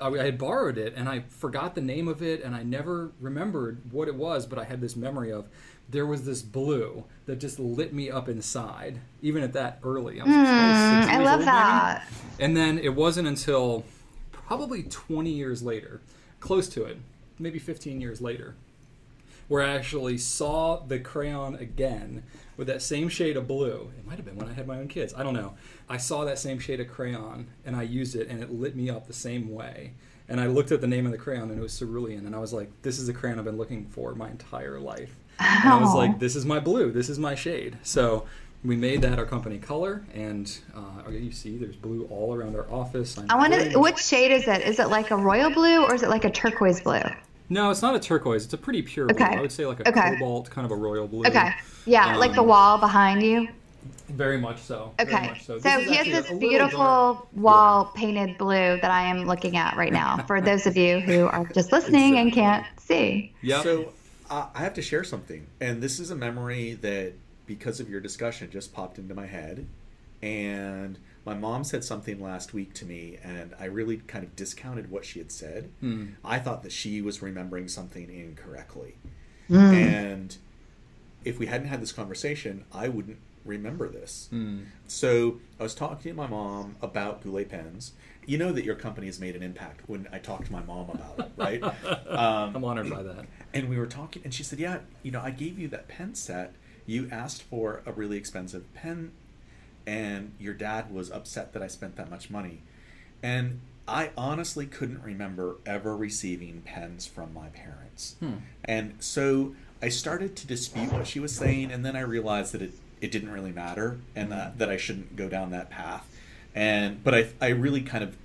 I I had borrowed it and I forgot the name of it and I never remembered what it was, but I had this memory of there was this blue that just lit me up inside, even at that early. I, was Mm, I love maybe. that. And then it wasn't until probably 20 years later, close to it, maybe 15 years later, where I actually saw the crayon again with that same shade of blue. It might have been when I had my own kids. I don't know. I saw that same shade of crayon and I used it and it lit me up the same way. And I looked at the name of the crayon and it was cerulean and I was like, this is the crayon I've been looking for my entire life. And I was Oh. like, this is my blue. This is my shade. So we made that our company color and uh, you see there's blue all around our office. I'm I want to. Which shade is it? Is it like a royal blue or is it like a turquoise blue? No, it's not a turquoise. It's a pretty pure blue. Okay. I would say like a Okay. cobalt, kind of a royal blue. Okay. Yeah, like the Um, wall behind you. Very much so. Okay. much So, so. This he has this beautiful dark. wall painted blue that I am looking at right now. For those of you who are just listening and can't see. Yeah. So uh, I have to share something, and this is a memory that, because of your discussion, just popped into my head. And my mom said something last week to me, and I really kind of discounted what she had said. Hmm. I thought that she was remembering something incorrectly, Mm. and if we hadn't had this conversation, I wouldn't remember this. Hmm. So I was talking to my mom about Goulet pens. You know that your company has made an impact when I talked to my mom about it, right? Um, I'm honored by that. and we were talking, and she said, "Yeah, you know, I gave you that pen set. You asked for a really expensive pen and your dad was upset that I spent that much money. And I honestly couldn't remember ever receiving pens from my parents. Hmm. And so I started to dispute what she was saying, and then I realized that it, it didn't really matter and that, that I shouldn't go down that path. And but I, I really kind of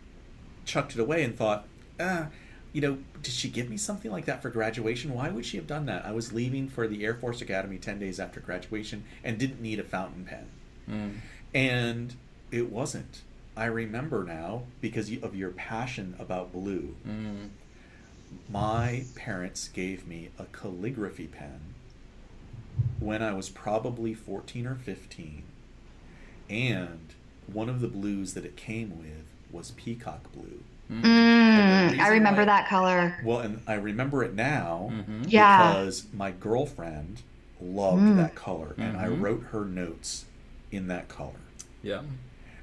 chucked it away and thought, ah, you know, did she give me something like that for graduation? Why would she have done that? I was leaving for the Air Force Academy 10 days after graduation and didn't need a fountain pen. Mm. And it wasn't. I remember now because of your passion about blue. Mm. My parents gave me a calligraphy pen when I was probably 14 or 15. And one of the blues that it came with was peacock blue. Mm, reason I remember why- that color. Well, and I remember it now Mhm. Yeah. because my girlfriend loved Mm. that color, and I Mhm. wrote her notes in that color. Yeah.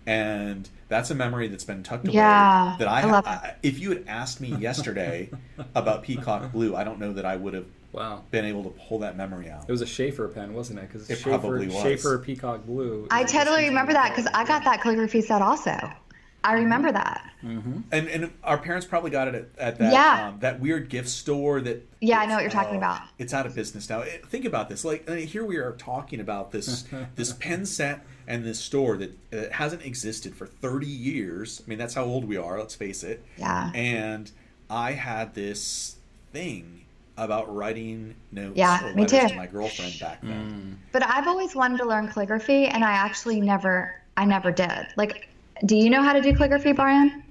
And that's a memory that's been tucked away. Yeah, that I, I love I if you had asked me yesterday about peacock blue, I don't know that I would have Wow. been able to pull that memory out. It was a Sheaffer pen, wasn't it? Because It Sheaffer, probably was. Sheaffer Peacock Blue. I totally remember that because I got that calligraphy set also. I remember that. Mm-hmm. and and our parents probably got it at, at that Yeah. um, that weird gift store that Yeah, I know what you're talking about. it's out of business now Eh, think about this like uh, here we are talking about this this pen set and this store that uh, hasn't existed for 30 years i mean that's how old we are let's face it Yeah. and i had this thing about writing notes Yeah, or me too. to my girlfriend back then But I've always wanted to learn calligraphy, and I actually never, I never did. Like, do you know how to do calligraphy, Brian?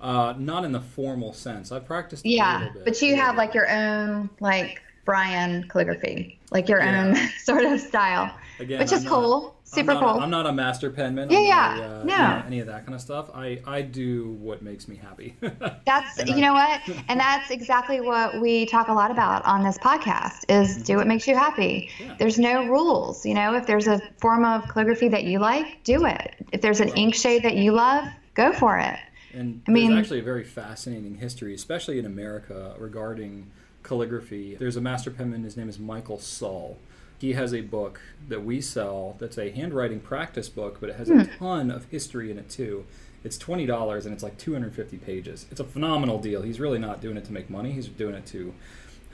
Uh, not in the formal sense. I've practiced. A Yeah, little bit. but you have like your own like Brian calligraphy, like your Yeah. own sort of style, Again, which I'm is not- cool, super I'm cool. I'm not a master penman. Yeah, yeah, a, uh, no. you know, any of that kind of stuff. I, I do what makes me happy. That's you I- know what, and that's exactly what we talk a lot about on this podcast: is do what makes you happy. Yeah. There's no rules, you know. If there's a form of calligraphy that you like, do it. If there's an ink shade that you love, go for it. And I mean- there's actually a very fascinating history, especially in America, regarding calligraphy. There's a master penman. His name is Michael Sull. He has a book that we sell that's a handwriting practice book, but it has a ton of history in it too. It's twenty dollars and it's like 250 pages. It's a phenomenal deal. He's really not doing it to make money. He's doing it to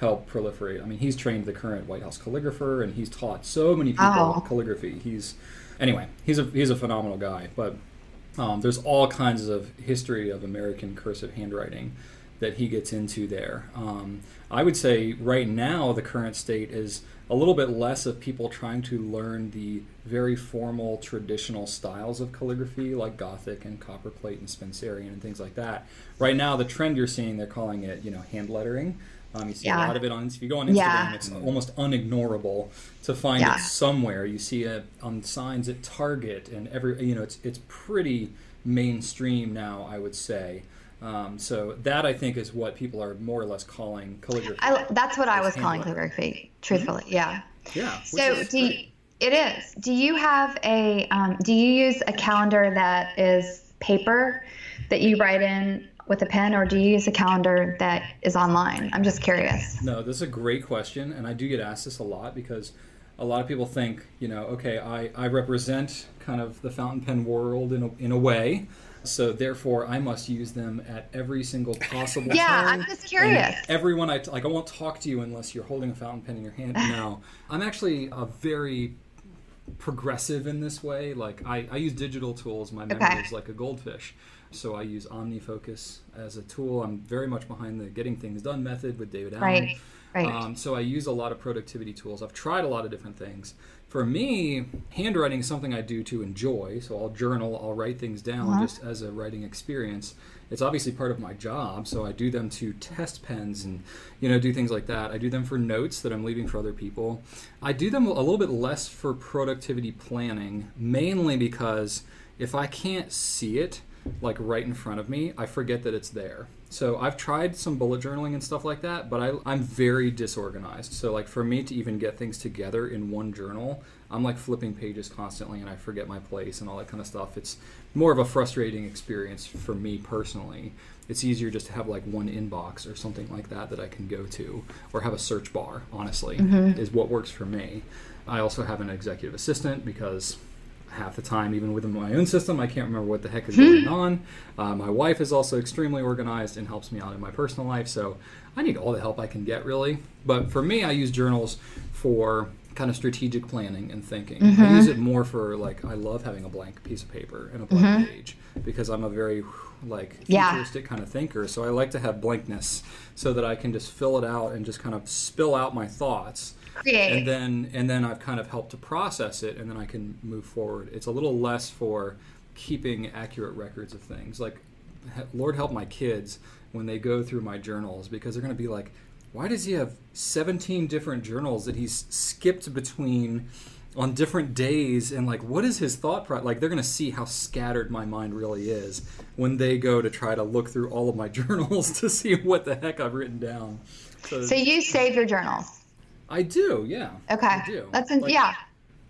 help proliferate. I mean, he's trained the current White House calligrapher, and he's taught so many people Oh. calligraphy. He's anyway, he's a he's a phenomenal guy. But um, there's all kinds of history of American cursive handwriting that he gets into there. Um, I would say right now the current state is a little bit less of people trying to learn the very formal traditional styles of calligraphy like Gothic and copperplate and Spencerian and things like that. Right now the trend you're seeing they're calling it you know hand lettering. Um, you see Yeah. a lot of it on if you go on Instagram Yeah. it's almost unignorable to find Yeah. it somewhere. You see it on signs at Target and every you know it's it's pretty mainstream now. I would say. Um, so that I think is what people are more or less calling calligraphy. I, that's what I was calling handwriting. calligraphy, truthfully. Yeah. yeah. So do you, it is. Do you have a um, do you use a calendar that is paper that you write in with a pen, or do you use a calendar that is online? I'm just curious. No, this is a great question, and I do get asked this a lot because a lot of people think, you know, okay, I, I represent kind of the fountain pen world in a, in a way, so therefore I must use them at every single possible Yeah, time. I'm just curious. And everyone I like, I won't talk to you unless you're holding a fountain pen in your hand. No, I'm actually a very progressive in this way. Like I, I use digital tools. My memory Okay. is like a goldfish. So I use OmniFocus as a tool. I'm very much behind the getting things done method with David Allen. Right. Right. Um, so I use a lot of productivity tools. I've tried a lot of different things. For me, handwriting is something I do to enjoy. So I'll journal, I'll write things down Uh-huh. just as a writing experience. It's obviously part of my job, so I do them to test pens and you know do things like that. I do them for notes that I'm leaving for other people. I do them a little bit less for productivity planning, mainly because if I can't see it like right in front of me, I forget that it's there. So I've tried some bullet journaling and stuff like that, but I, I'm very disorganized. So like for me to even get things together in one journal, I'm like flipping pages constantly and I forget my place and all that kind of stuff. It's more of a frustrating experience for me personally. It's easier just to have like one inbox or something like that that I can go to or have a search bar, honestly, mm-hmm. is what works for me. I also have an executive assistant because half the time, even within my own system, I can't remember what the heck is going hmm. on. Uh, my wife is also extremely organized and helps me out in my personal life, so I need all the help I can get, really. But for me, I use journals for kind of strategic planning and thinking. I mm-hmm. use it more for like I love having a blank piece of paper and a blank mm-hmm. page because I'm a very like Yeah. futuristic kind of thinker. So I like to have blankness so that I can just fill it out and just kind of spill out my thoughts Create. and then and then I've kind of helped to process it, and then I can move forward. It's a little less for keeping accurate records of things. Like, Lord help my kids when they go through my journals because they're going to be like, why does he have 17 different journals that he's skipped between? on different days and like what is his thought pro like they're going to see how scattered my mind really is when they go to try to look through all of my journals to see what the heck I've written down. So, so you save your journals. I do, yeah. Okay. I do. That's an, Like, yeah.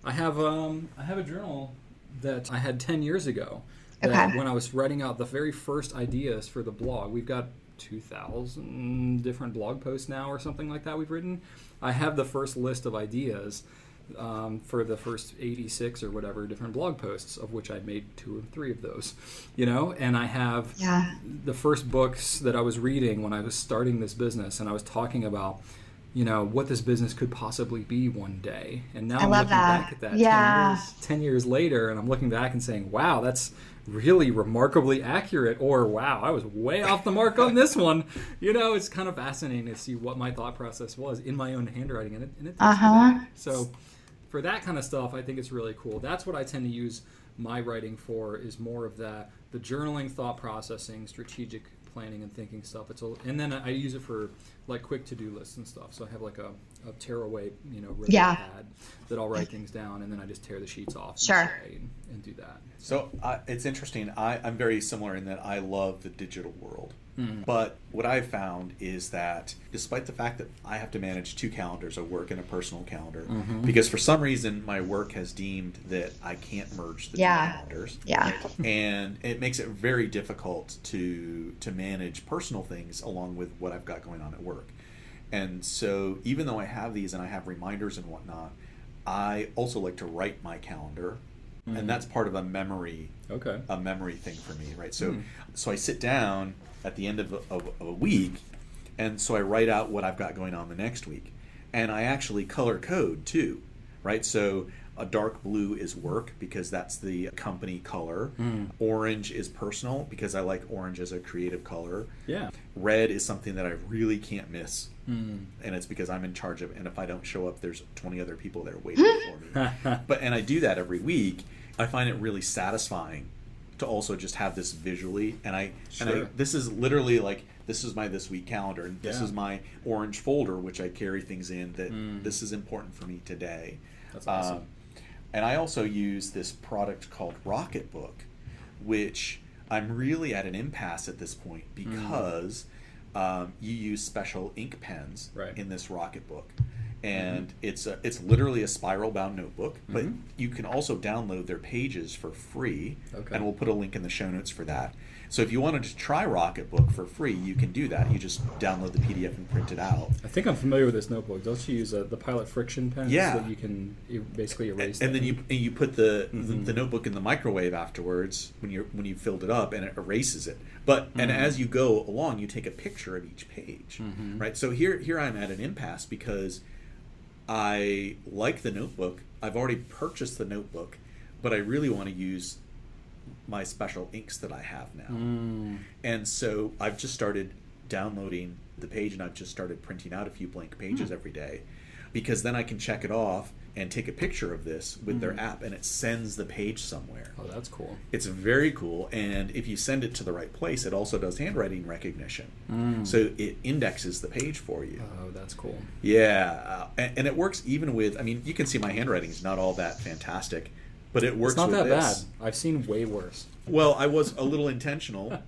I have um I have a journal that I had 10 years ago. Okay. When I was writing out the very first ideas for the blog, we've got 2,000 different blog posts now or something like that we've written. I have the first list of ideas um, for the first 86 or whatever different blog posts, of which I made two or three of those, you know, and I have Yeah. the first books that I was reading when I was starting this business, and I was talking about, you know, what this business could possibly be one day. And now I am looking that. back at that Yeah. 10, years, 10 years later, and I'm looking back and saying, wow, that's really remarkably accurate, or wow, I was way off the mark on this one. You know, it's kind of fascinating to see what my thought process was in my own handwriting, and it, and it Uh-huh. So, for that kind of stuff, I think it's really cool. That's what I tend to use my writing for is more of that the journaling, thought processing, strategic planning and thinking stuff. It's a, and then I use it for like quick to do lists and stuff. So I have like a, a tearaway, you know, ribbon Yeah. pad that I'll write things down, and then I just tear the sheets off. Sure. And, and do that. So uh, it's interesting. I, I'm very similar in that I love the digital world. Mm. But what I've found is that despite the fact that I have to manage two calendars, a work and a personal calendar, Mm-hmm. because for some reason my work has deemed that I can't merge the Yeah. two calendars. Yeah. And it makes it very difficult to to manage personal things along with what I've got going on at work. And so even though I have these and I have reminders and whatnot, I also like to write my calendar. Mhm. And that's part of a memory Okay. a memory thing for me, right? So, Hmm. so I sit down at the end of a, of, of a week, and so I write out what I've got going on the next week, and I actually color code too, right? So a dark blue is work because that's the company color. Hmm. Orange is personal because I like orange as a creative color. Yeah. Red is something that I really can't miss, Mm. and it's because I'm in charge of. And if I don't show up, there's 20 other people there waiting for me but and I do that every week. I find it really satisfying to also just have this visually, and I and I this is literally like this is my this week calendar, and this Yeah. is my orange folder which I carry things in that Mm. this is important for me today. That's awesome. Um, and I also use this product called Rocketbook, which I'm really at an impasse at this point Mm. because um, you use special ink pens Right. in this Rocketbook. And it's a, it's literally a spiral bound notebook, but Mhm. you can also download their pages for free. Okay. And we'll put a link in the show notes for that. So if you wanted to try Rocketbook for free, you can do that. You just download the PDF and print it out. I think I'm familiar with this notebook. Don't you use uh, the Pilot friction pens Yeah. that you can basically erase? and, and then you and you put the, the Mhm. the notebook in the microwave afterwards when you when you filled it up and it erases it. But and Mhm. as you go along, you take a picture of each page, Mhm. right? So here here I'm at an impasse because I like the notebook. I've already purchased the notebook, but I really want to use my special inks that I have now. Mm. And so I've just started downloading the page and I've just started printing out a few blank pages Hmm. every day because then I can check it off and take a picture of this with their Mhm. app and it sends the page somewhere. Oh, that's cool. It's very cool. And if you send it to the right place, it also does handwriting recognition. Mm. So it indexes the page for you. Oh, that's cool. Yeah. Uh, and, and it works even with, I mean, you can see my handwriting is not all that fantastic, but it works It's not that this. bad. I've seen way worse. Well, I was a little intentional,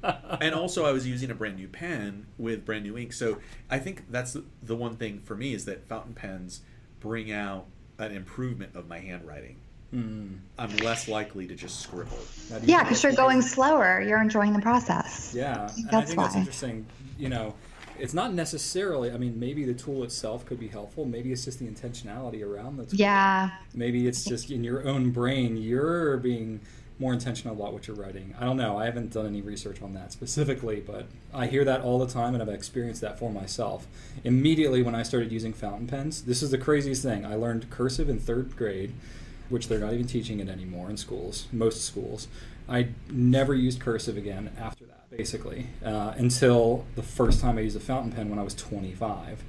and also I was using a brand new pen with brand new ink. So I think that's the one thing for me is that fountain pens bring out an improvement of my handwriting. Mm. I'm less likely to just scribble. Now, do you Yeah, because you're going slower. You're enjoying the process. Yeah, think and I that's think that's interesting. You know, it's not necessarily. I mean, maybe the tool itself could be helpful. Maybe it's just the intentionality around the tool. Yeah. Maybe it's just in your own brain. You're being more intentional about what you're writing. I don't know. I haven't done any research on that specifically, but I hear that all the time and I've experienced that for myself. Immediately when I started using fountain pens, this is the craziest thing. I learned cursive in third grade, which they're not even teaching it anymore in schools, most schools. I never used cursive again after that, basically, uh, until the first time I used a fountain pen when I was 25.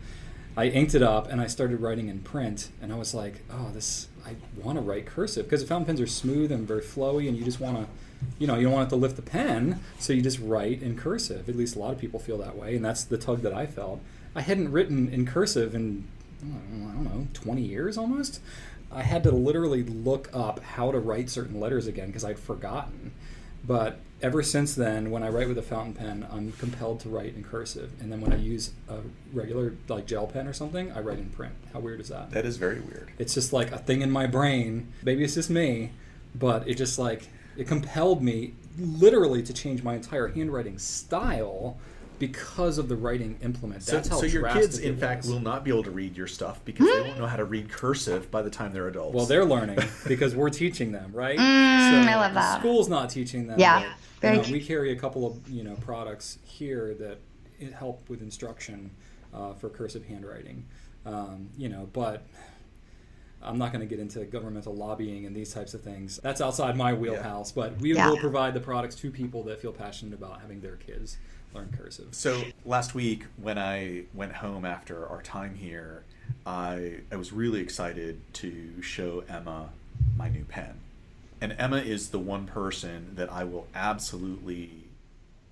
I inked it up and I started writing in print, and I was like, oh, this, I want to write cursive because the fountain pens are smooth and very flowy, and you just want to, you know, you don't want to lift the pen, so you just write in cursive. At least a lot of people feel that way, and that's the tug that I felt. I hadn't written in cursive in, I don't know, 20 years almost. I had to literally look up how to write certain letters again because I'd forgotten. But ever since then, when I write with a fountain pen, I'm compelled to write in cursive. And then when I use a regular like gel pen or something, I write in print. How weird is that? That is very weird. It's just like a thing in my brain. Maybe it's just me, but it just like it compelled me literally to change my entire handwriting style because of the writing implement. So, That's how so your kids, in fact, will not be able to read your stuff because they won't know how to read cursive by the time they're adults. Well, they're learning because we're teaching them, right? Mm, I love the that. School's not teaching them. Yeah, but, you know, we carry a couple of you know products here that help with instruction uh, for cursive handwriting. Um, you know, but I'm not going to get into governmental lobbying and these types of things. That's outside my wheelhouse. But we Yeah. will provide the products to people that feel passionate about having their kids learn cursive. So last week when I went home after our time here, I I was really excited to show Emma my new pen. And Emma is the one person that I will absolutely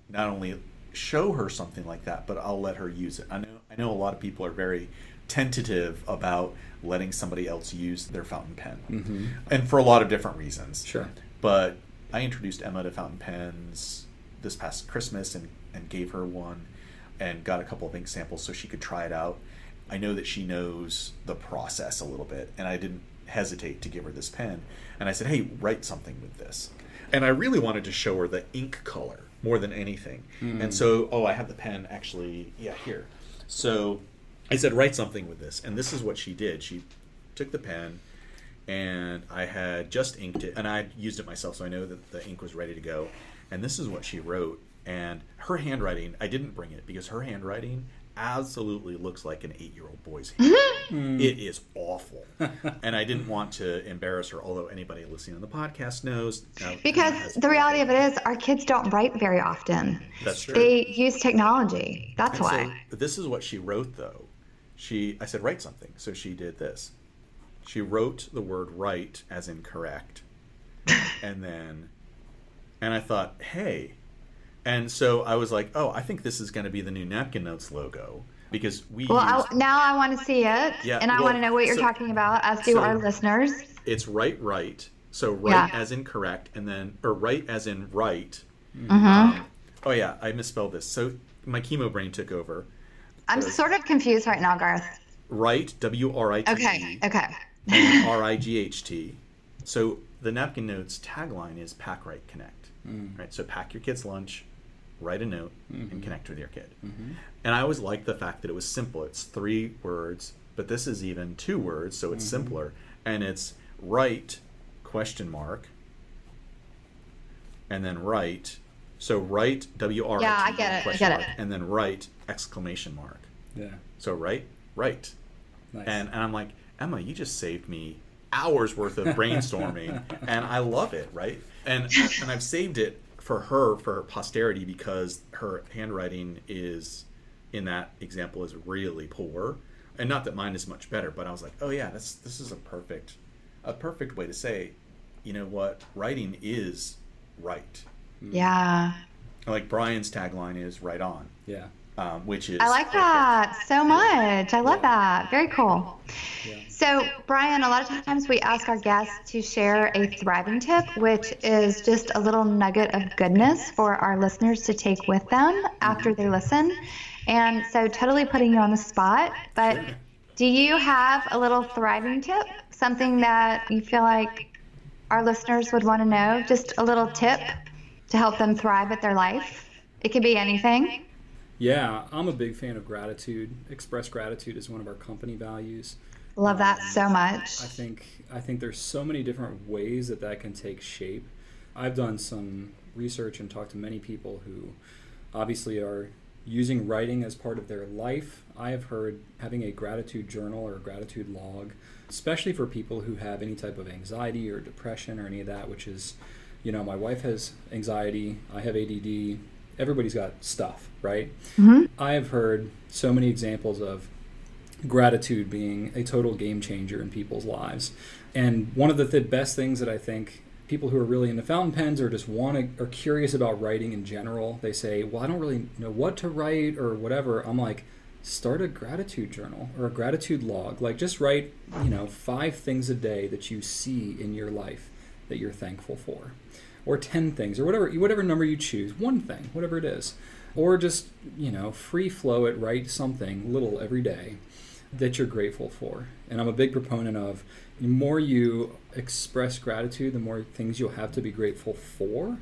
not only show her something like that, but I'll let her use it. I know I know a lot of people are very tentative about letting somebody else use their fountain pen. Mhm. And for a lot of different reasons. Sure. But I introduced Emma to fountain pens this past Christmas and, and gave her one and got a couple of ink samples so she could try it out. I know that she knows the process a little bit, and I didn't hesitate to give her this pen. And I said, hey, write something with this. And I really wanted to show her the ink color more than anything. And mm. so, oh, I have the pen actually, yeah, here. So I said, write something with this. And this is what she did. She took the pen and I had just inked it, and I used it myself, so I know that the ink was ready to go. And this is what she wrote. And her handwriting, I didn't bring it because her handwriting absolutely looks like an eight-year-old boy's handwriting. Hmm. It is awful, and I didn't want to embarrass her. Although anybody listening on the podcast knows, now, Because the reality of it is, our kids don't write very often. that's true. They use technology. That's And why. So this is what she wrote, though. She, I said, write something. So she did this. She wrote the word right as in correct, and then, and I thought, hey, and so I was like, oh, I think this is going to be the new Napkin Notes logo because we. Well, I, use, now I want to see it, Yeah, and I well, want to know what you're so- talking about, as do so- our listeners. it's right, right. So right Yeah. as in correct, and then or right as in right. hmm Um, oh yeah, I misspelled this. So my chemo brain took over. I'm sort of confused right now, Garth. Right, W R I T E. Okay, okay. R I G H T. So the Napkin Notes tagline is Pack Right Connect. Right. So pack your kid's lunch, write a note, and mm-hmm. connect with your kid. Mm-hmm. And I always liked the fact that it was simple. It's three words, but this is even two words, so it's mm-hmm. simpler. And it's write question mark and then write. So write W R. Yeah, I get it, I get mark, it. and then write exclamation mark. Yeah. So write write. Nice. And, and I'm like, Emma, you just saved me hours worth of brainstorming, and I love it, right? And and I've saved it for her for her posterity because her handwriting is in that example is really poor, and not that mine is much better, but I was like, oh yeah, this this is a perfect a perfect way to say, you know what, writing is right. Yeah. Like Brian's tagline is right on, yeah. Um, which is I like that so much. I love that. Very cool. Yeah. So, Brian, a lot of times we ask our guests to share a thriving tip, which is just a little nugget of goodness for our listeners to take with them after they listen. And so, totally putting you on the spot, but do you have a little thriving tip? Something that you feel like our listeners would want to know? Just a little tip to help them thrive at their life? It could be anything. Yeah, I'm a big fan of gratitude. Express gratitude is one of our company values. Love that um, so much. I think I think there's so many different ways that that can take shape. I've done some research and talked to many people who obviously are using writing as part of their life. I have heard having a gratitude journal or a gratitude log, especially for people who have any type of anxiety or depression or any of that, which is, you know, my wife has anxiety, I have ADD, everybody's got stuff, right? Mhm. I have heard so many examples of gratitude being a total game changer in people's lives. And one of the th- best things that I think people who are really into fountain pens or just want to are curious about writing in general, they say, "Well, I don't really know what to write or whatever." I'm like, start a gratitude journal or a gratitude log. Like just write, you know, 5 things a day that you see in your life that you're thankful for. Or 10 things or whatever whatever number you choose, one thing, whatever it is. Or just, you know, free flow it, write something little every day that you're grateful for. And I'm a big proponent of the more you express gratitude, the more things you'll have to be grateful for.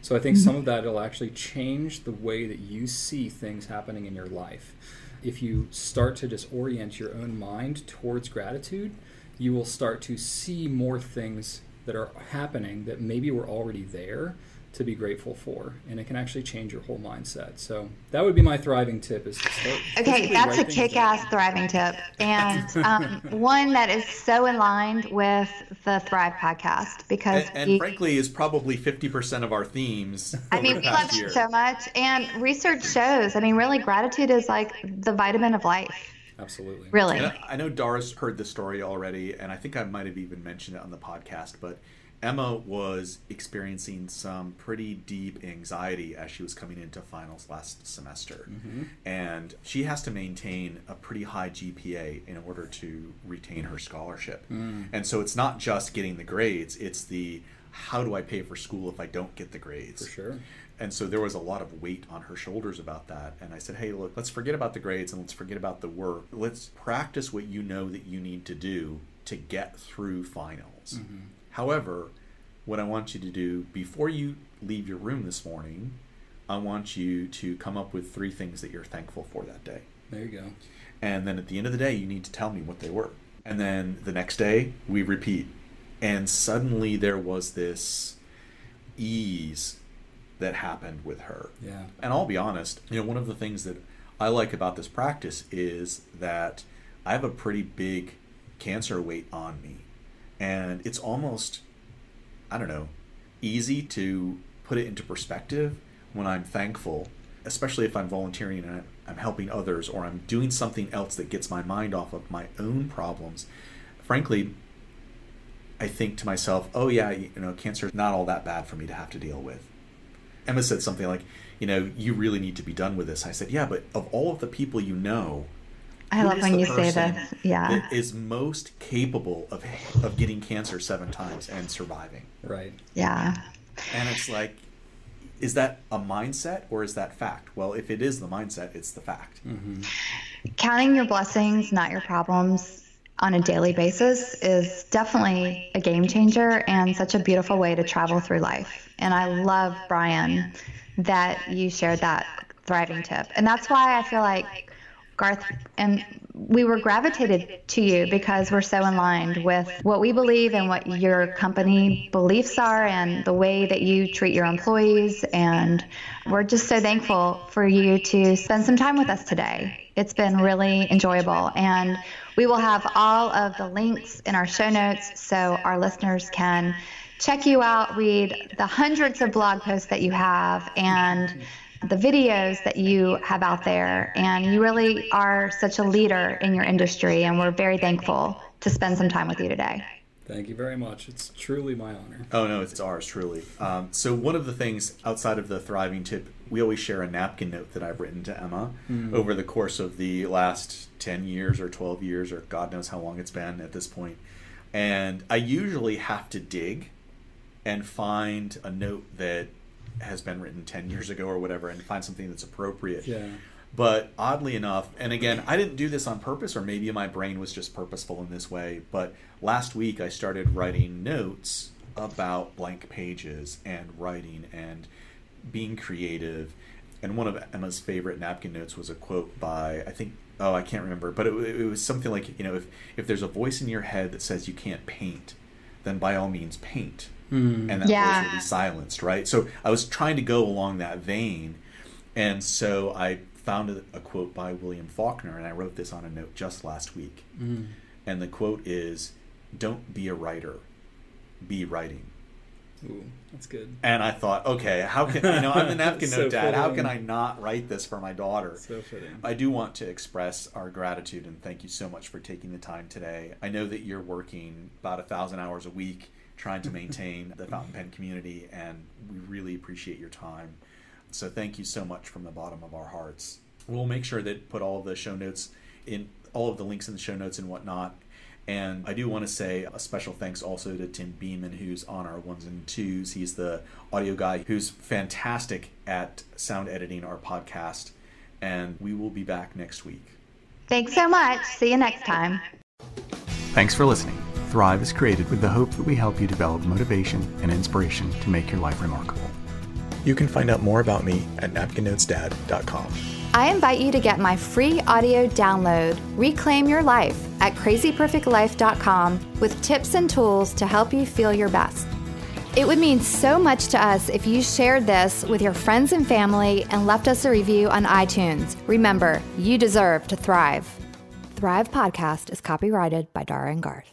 So I think mm-hmm. some of that will actually change the way that you see things happening in your life. If you start to just orient your own mind towards gratitude, you will start to see more things that are happening that maybe were already there to be grateful for and it can actually change your whole mindset so that would be my thriving tip is to start Okay, that's a write things down. kick-ass thriving tip, and um, one that is so aligned with the Thrive podcast because And, and we- frankly, is probably 50% of our themes. I mean, we love it so much, and research shows. I mean, really, gratitude is like the vitamin of life. Absolutely Really, And I I know Doris heard the story already, and I think I might have even mentioned it on the podcast, but Emma was experiencing some pretty deep anxiety as she was coming into finals last semester. Mm-hmm. And she has to maintain a pretty high GPA in order to retain her scholarship. Mm. And so it's not just getting the grades, it's the how do I pay for school if I don't get the grades? for sure And so there was a lot of weight on her shoulders about that. And I said, hey, look, let's forget about the grades and let's forget about the work. Let's practice what you know that you need to do to get through finals. Mm-hmm. However, what I want you to do before you leave your room this morning, I want you to come up with three things that you're thankful for that day. there you go And then at the end of the day, you need to tell me what they were. And then the next day, we repeat. And suddenly there was this ease that happened with her. yeah And I'll be honest, you know, one of the things that I like about this practice is that I have a pretty big cancer weight on me. And it's almost, I don't know, easy to put it into perspective when I'm thankful, especially if I'm volunteering and I'm- I'm helping others or I'm doing something else that gets my mind off of my own problems. Frankly, I think to myself, oh, yeah, you know, cancer is not all that bad for me to have to deal with. Emma said something like, you know, you really need to be done with this. I said, yeah, but of all of the people you know, I love when you say this. Yeah, that is most capable of of getting cancer seven times and surviving. right yeah. And it's like, is that a mindset or is that fact? Well, if it is the mindset, it's the fact. Mm-hmm. Counting your blessings, not your problems, on a daily basis is definitely a game changer and such a beautiful way to travel through life. And I love, Brian, that you shared that thriving tip. And that's why I feel like Garth and we were gravitated to you because we're so aligned with what we believe and what your company beliefs are and the way that you treat your employees. And we're just so thankful for you to spend some time with us today. It's been really enjoyable. And we will have all of the links in our show notes so our listeners can check you out, read the hundreds of blog posts that you have, and the videos that you have out there. And you really are such a leader in your industry, and we're very thankful to spend some time with you today. Thank you very much. It's truly my honor. Oh no, it's ours truly. Um, so one of the things outside of the thriving tip, we always share a napkin note that I've written to Emma over the course of the last ten years or twelve years or God knows how long it's been at this point. And I usually have to dig and find a note that has been written 10 years ago or whatever and find something that's appropriate. Yeah. But oddly enough, and again, I didn't do this on purpose, or maybe my brain was just purposeful in this way. But last week, I started writing notes about blank pages and writing and being creative. and one of Emma's favorite napkin notes was a quote by I think oh I can't remember, but it, it was something like you know if if there's a voice in your head that says you can't paint, then by all means paint, Mm. and that Yeah. voice will be silenced, right? So I was trying to go along that vein, and so I found a, a quote by William Faulkner, and I wrote this on a note just last week, Mm. and the quote is, "Don't be a writer, be writing." Ooh, that's good. And I thought, okay, how can you know I'm the napkin So note dad? How can I not write this for my daughter? So fitting. I do want to express our gratitude and thank you so much for taking the time today. I know that you're working about a thousand hours a week trying to maintain the fountain pen community, and we really appreciate your time. So thank you so much from the bottom of our hearts. We'll make sure that put all of the show notes in all of the links in the show notes and whatnot. And I do want to say a special thanks also to Tim Beeman, who's on our ones and twos. He's the audio guy who's fantastic at sound editing our podcast. And we will be back next week. Thanks so much. See you next time. Thanks for listening. Thrive is created with the hope that we help you develop motivation and inspiration to make your life remarkable. You can find out more about me at napkinnotesdad.com. I invite you to get my free audio download, Reclaim Your Life, at crazyperfectlife.com with tips and tools to help you feel your best. It would mean so much to us if you shared this with your friends and family and left us a review on iTunes. Remember, you deserve to thrive. Thrive Podcast is copyrighted by Dara and Garth.